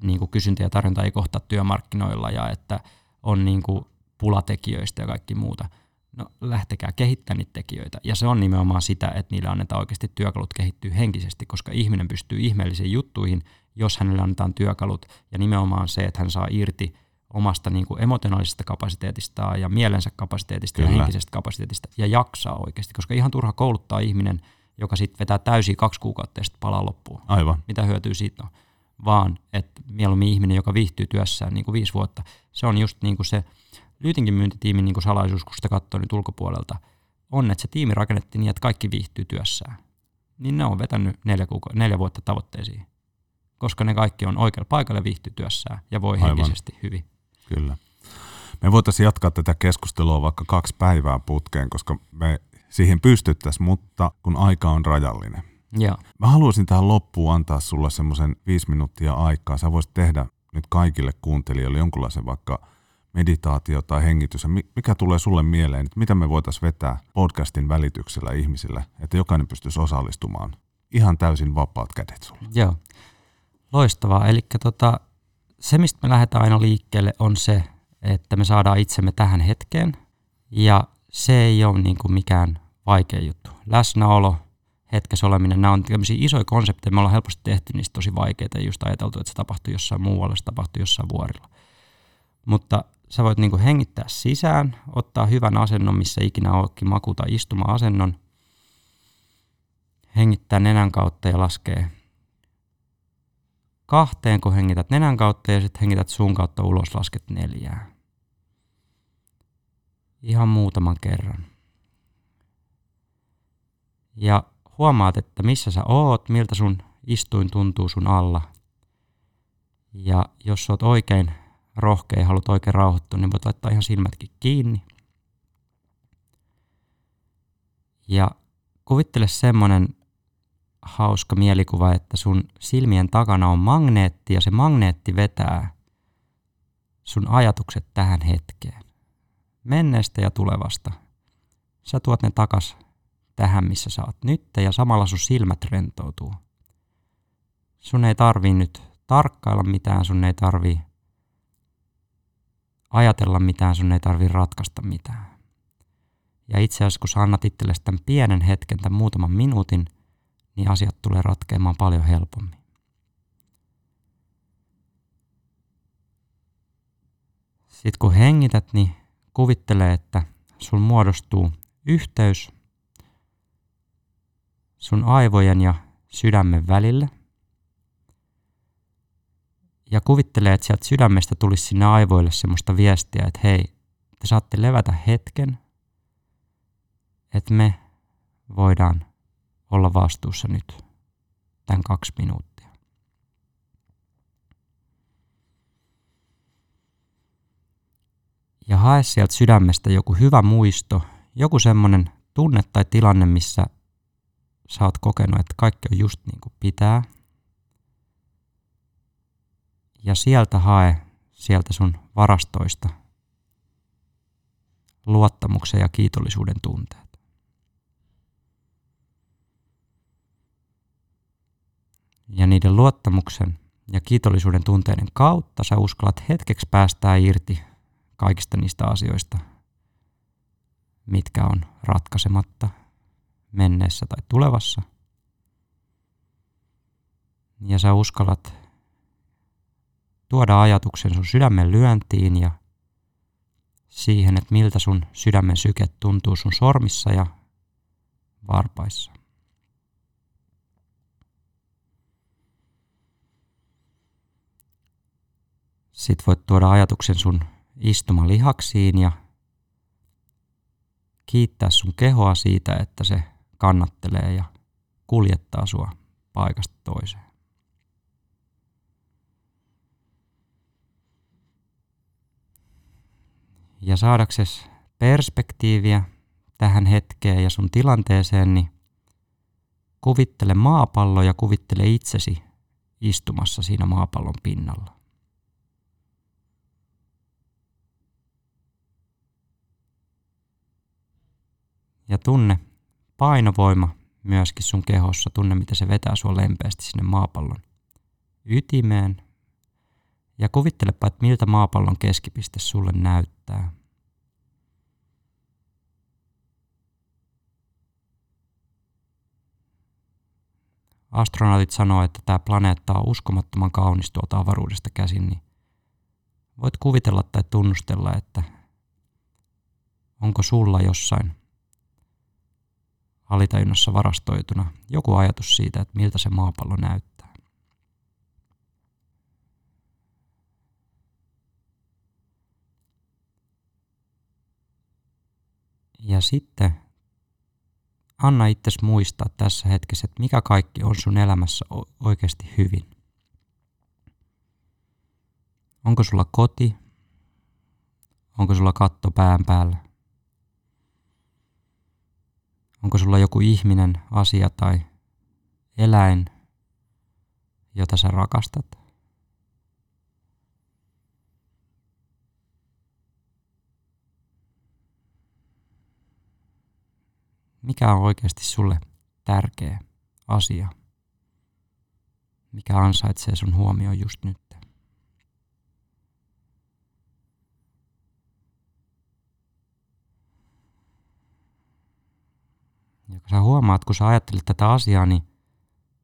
niin kuin kysyntä ja tarjonta ei kohtaa työmarkkinoilla ja että on niin kuin pulatekijöistä ja kaikki muuta. No lähtekää kehittämään niitä tekijöitä. Ja se on nimenomaan sitä, että niille annetaan oikeasti työkalut kehittyä henkisesti, koska ihminen pystyy ihmeellisiin juttuihin, jos hänelle annetaan työkalut. Ja nimenomaan se, että hän saa irti omasta niin kuin emotionaalisesta kapasiteetistaan ja mielensä kapasiteetista Kyllä. ja henkisestä kapasiteetista ja jaksaa oikeasti, koska ihan turha kouluttaa ihminen, joka sitten vetää täysiä kaksi kuukautta ja sitten palaa loppuun Aivan. mitä hyötyä siitä on, vaan että mieluummin ihminen, joka viihtyy työssään niin kuin viisi vuotta, se on just niin kuin se Lyytinkin myyntitiimin niin kuin salaisuus, kun sitä katsoo nyt ulkopuolelta, on, että se tiimi rakennettiin niin, että kaikki viihtyy työssään. Niin ne on vetänyt neljä, kuuka- neljä vuotta tavoitteisiin, koska ne kaikki on oikealla paikalla viihtyy työssään ja voi Aivan. henkisesti hyvin. Kyllä. Me voitaisiin jatkaa tätä keskustelua vaikka kaksi päivää putkeen, koska me siihen pystyttäisiin, mutta kun aika on rajallinen. Joo. Mä haluaisin tähän loppuun antaa sulle semmoisen viisi minuuttia aikaa. Sä voisit tehdä nyt kaikille kuuntelijoille jonkunlaisen vaikka meditaatio tai hengitys. Mikä tulee sulle mieleen, että mitä me voitaisiin vetää podcastin välityksellä ihmisille, että jokainen pystyisi osallistumaan. Ihan täysin vapaat kädet sulle. Joo. Loistavaa. Eli tota, se, mistä me lähdetään aina liikkeelle, on se, että me saadaan itsemme tähän hetkeen. Ja se ei ole niin kuin mikään vaikea juttu. Läsnäolo, hetkessä oleminen, nämä on tämmöisiä isoja konsepteja. Me ollaan helposti tehty niistä tosi vaikeita ja just ajateltu, että se tapahtuu jossain muualla, se tapahtuu jossain vuorilla. Mutta sä voit niin kuin hengittää sisään, ottaa hyvän asennon, missä ikinä oletkin maku- tai istuma-asennon, hengittää nenän kautta ja laskee kahteen, kun hengität nenän kautta ja sitten hengität suun kautta ulos, lasket neljää. Ihan muutaman kerran. Ja huomaat, että missä sä oot, miltä sun istuin tuntuu sun alla. Ja jos sä oot oikein rohkea ja haluat oikein rauhoittua, niin voit laittaa ihan silmätkin kiinni. Ja kuvittele semmonen hauska mielikuva, että sun silmien takana on magneetti ja se magneetti vetää sun ajatukset tähän hetkeen. Menneestä ja tulevasta. Sä tuot ne takas tähän, missä sä oot nyt ja samalla sun silmät rentoutuu. Sun ei tarvii nyt tarkkailla mitään, sun ei tarvii ajatella mitään, sun ei tarvii ratkaista mitään. Ja itse asiassa, kun sä annat itsellesi tämän pienen hetken, tämän muutaman minuutin, niin asiat tulee ratkeamaan paljon helpommin. Sitten kun hengität, niin kuvittele, että sun muodostuu yhteys sun aivojen ja sydämen välille. Ja kuvittele, että sieltä sydämestä tulisi sinne aivoille semmoista viestiä, että hei, te saatte levätä hetken, että me voidaan olla vastuussa nyt tämän kaksi minuuttia. Ja hae sieltä sydämestä joku hyvä muisto, joku semmoinen tunne tai tilanne, missä sä oot kokenut, että kaikki on just niin kuin pitää. Ja sieltä hae, sieltä sun varastoista, luottamuksen ja kiitollisuuden tunteet. Ja niiden luottamuksen ja kiitollisuuden tunteiden kautta sä uskallat hetkeksi päästää irti kaikista niistä asioista, mitkä on ratkaisematta menneessä tai tulevassa. Ja sä uskallat tuoda ajatuksen sun sydämen lyöntiin ja siihen, että miltä sun sydämen syke tuntuu sun sormissa ja varpaissa. Sitten voit tuoda ajatuksen sun istumalihaksiin ja kiittää sun kehoa siitä, että se kannattelee ja kuljettaa sua paikasta toiseen. Ja saadakses perspektiiviä tähän hetkeen ja sun tilanteeseen, niin kuvittele maapallo ja kuvittele itsesi istumassa siinä maapallon pinnalla. Ja tunne painovoima myöskin sun kehossa. Tunne, miten se vetää sua lempeästi sinne maapallon ytimeen. Ja kuvittelepa, että miltä maapallon keskipiste sulle näyttää. Astronautit sanoo, että tämä planeetta on uskomattoman kaunis tuolta avaruudesta käsin, niin voit kuvitella tai tunnustella, että onko sulla jossain alitajunnassa varastoituna joku ajatus siitä, että miltä se maapallo näyttää. Ja sitten anna itsesi muistaa tässä hetkessä, että mikä kaikki on sun elämässä oikeasti hyvin. Onko sulla koti? Onko sulla katto pään päällä? Onko sulla joku ihminen, asia tai eläin, jota sä rakastat? Mikä on oikeasti sulle tärkeä asia? Mikä ansaitsee sun huomioon just nyt? Ja kun sä huomaat, kun sä ajattelet tätä asiaa, niin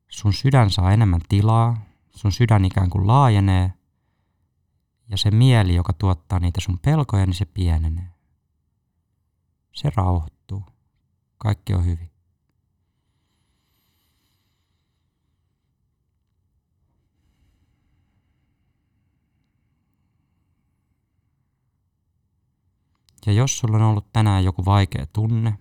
sun sydän saa enemmän tilaa, sun sydän ikään kuin laajenee, ja se mieli, joka tuottaa niitä sun pelkoja, niin se pienenee. Se rauhoittuu. Kaikki on hyvin. Ja jos sulla on ollut tänään joku vaikea tunne,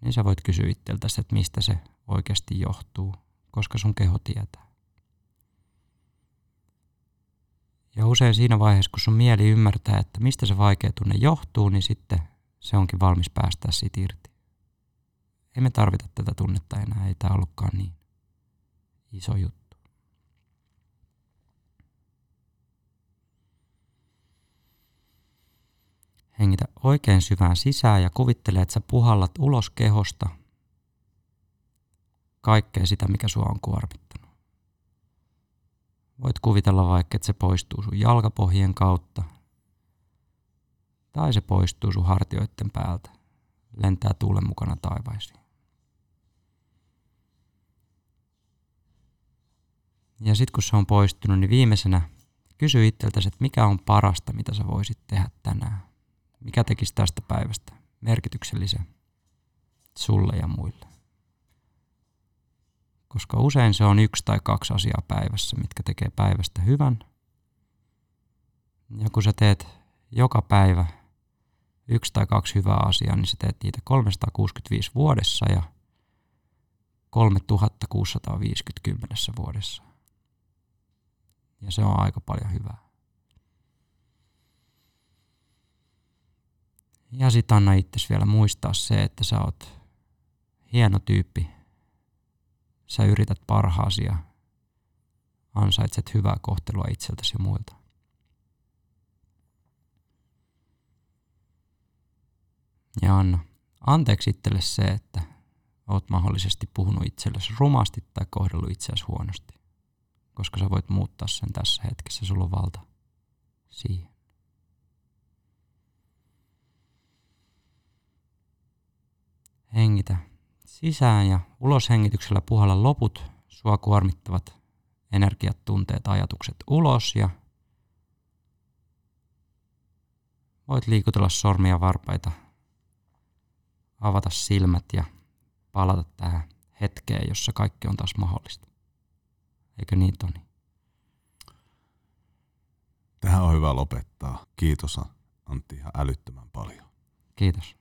niin sä voit kysyä itseltäsi, että mistä se oikeasti johtuu, koska sun keho tietää. Ja usein siinä vaiheessa, kun sun mieli ymmärtää, että mistä se vaikea tunne johtuu, niin sitten se onkin valmis päästää siitä irti. Ei me tarvita tätä tunnetta enää, ei tämä ollutkaan niin iso juttu. Hengitä oikein syvään sisään ja kuvittele, että sä puhallat ulos kehosta kaikkea sitä, mikä sua on kuormittanut. Voit kuvitella vaikka, että se poistuu sun jalkapohjien kautta tai se poistuu sun hartioiden päältä, lentää tuulen mukana taivaisiin. Ja sitten kun se on poistunut, niin viimeisenä kysy itseltäsi, että mikä on parasta, mitä sä voisit tehdä tänään. Mikä tekisi tästä päivästä merkityksellisen sulle ja muille? Koska usein se on yksi tai kaksi asiaa päivässä, mitkä tekee päivästä hyvän. Ja kun sä teet joka päivä yksi tai kaksi hyvää asiaa, niin sä teet niitä 365 vuodessa ja 3650 kymmenessä vuodessa. Ja se on aika paljon hyvää. Ja sit anna itsesi vielä muistaa se, että sä oot hieno tyyppi. Sä yrität parhaasi ja ansaitset hyvää kohtelua itseltäsi ja muilta. Ja anna anteeksi itselle se, että oot mahdollisesti puhunut itsellesi rumasti tai kohdellut itseäsi huonosti. Koska sä voit muuttaa sen tässä hetkessä, sulla on valta siihen. Hengitä sisään ja ulos hengityksellä puhalla loput sua kuormittavat energiat, tunteet, ajatukset ulos ja voit liikutella sormia varpaita, avata silmät ja palata tähän hetkeen, jossa kaikki on taas mahdollista. Eikö niin, Toni? Tähän on hyvä lopettaa. Kiitos Antti ihan älyttömän paljon. Kiitos.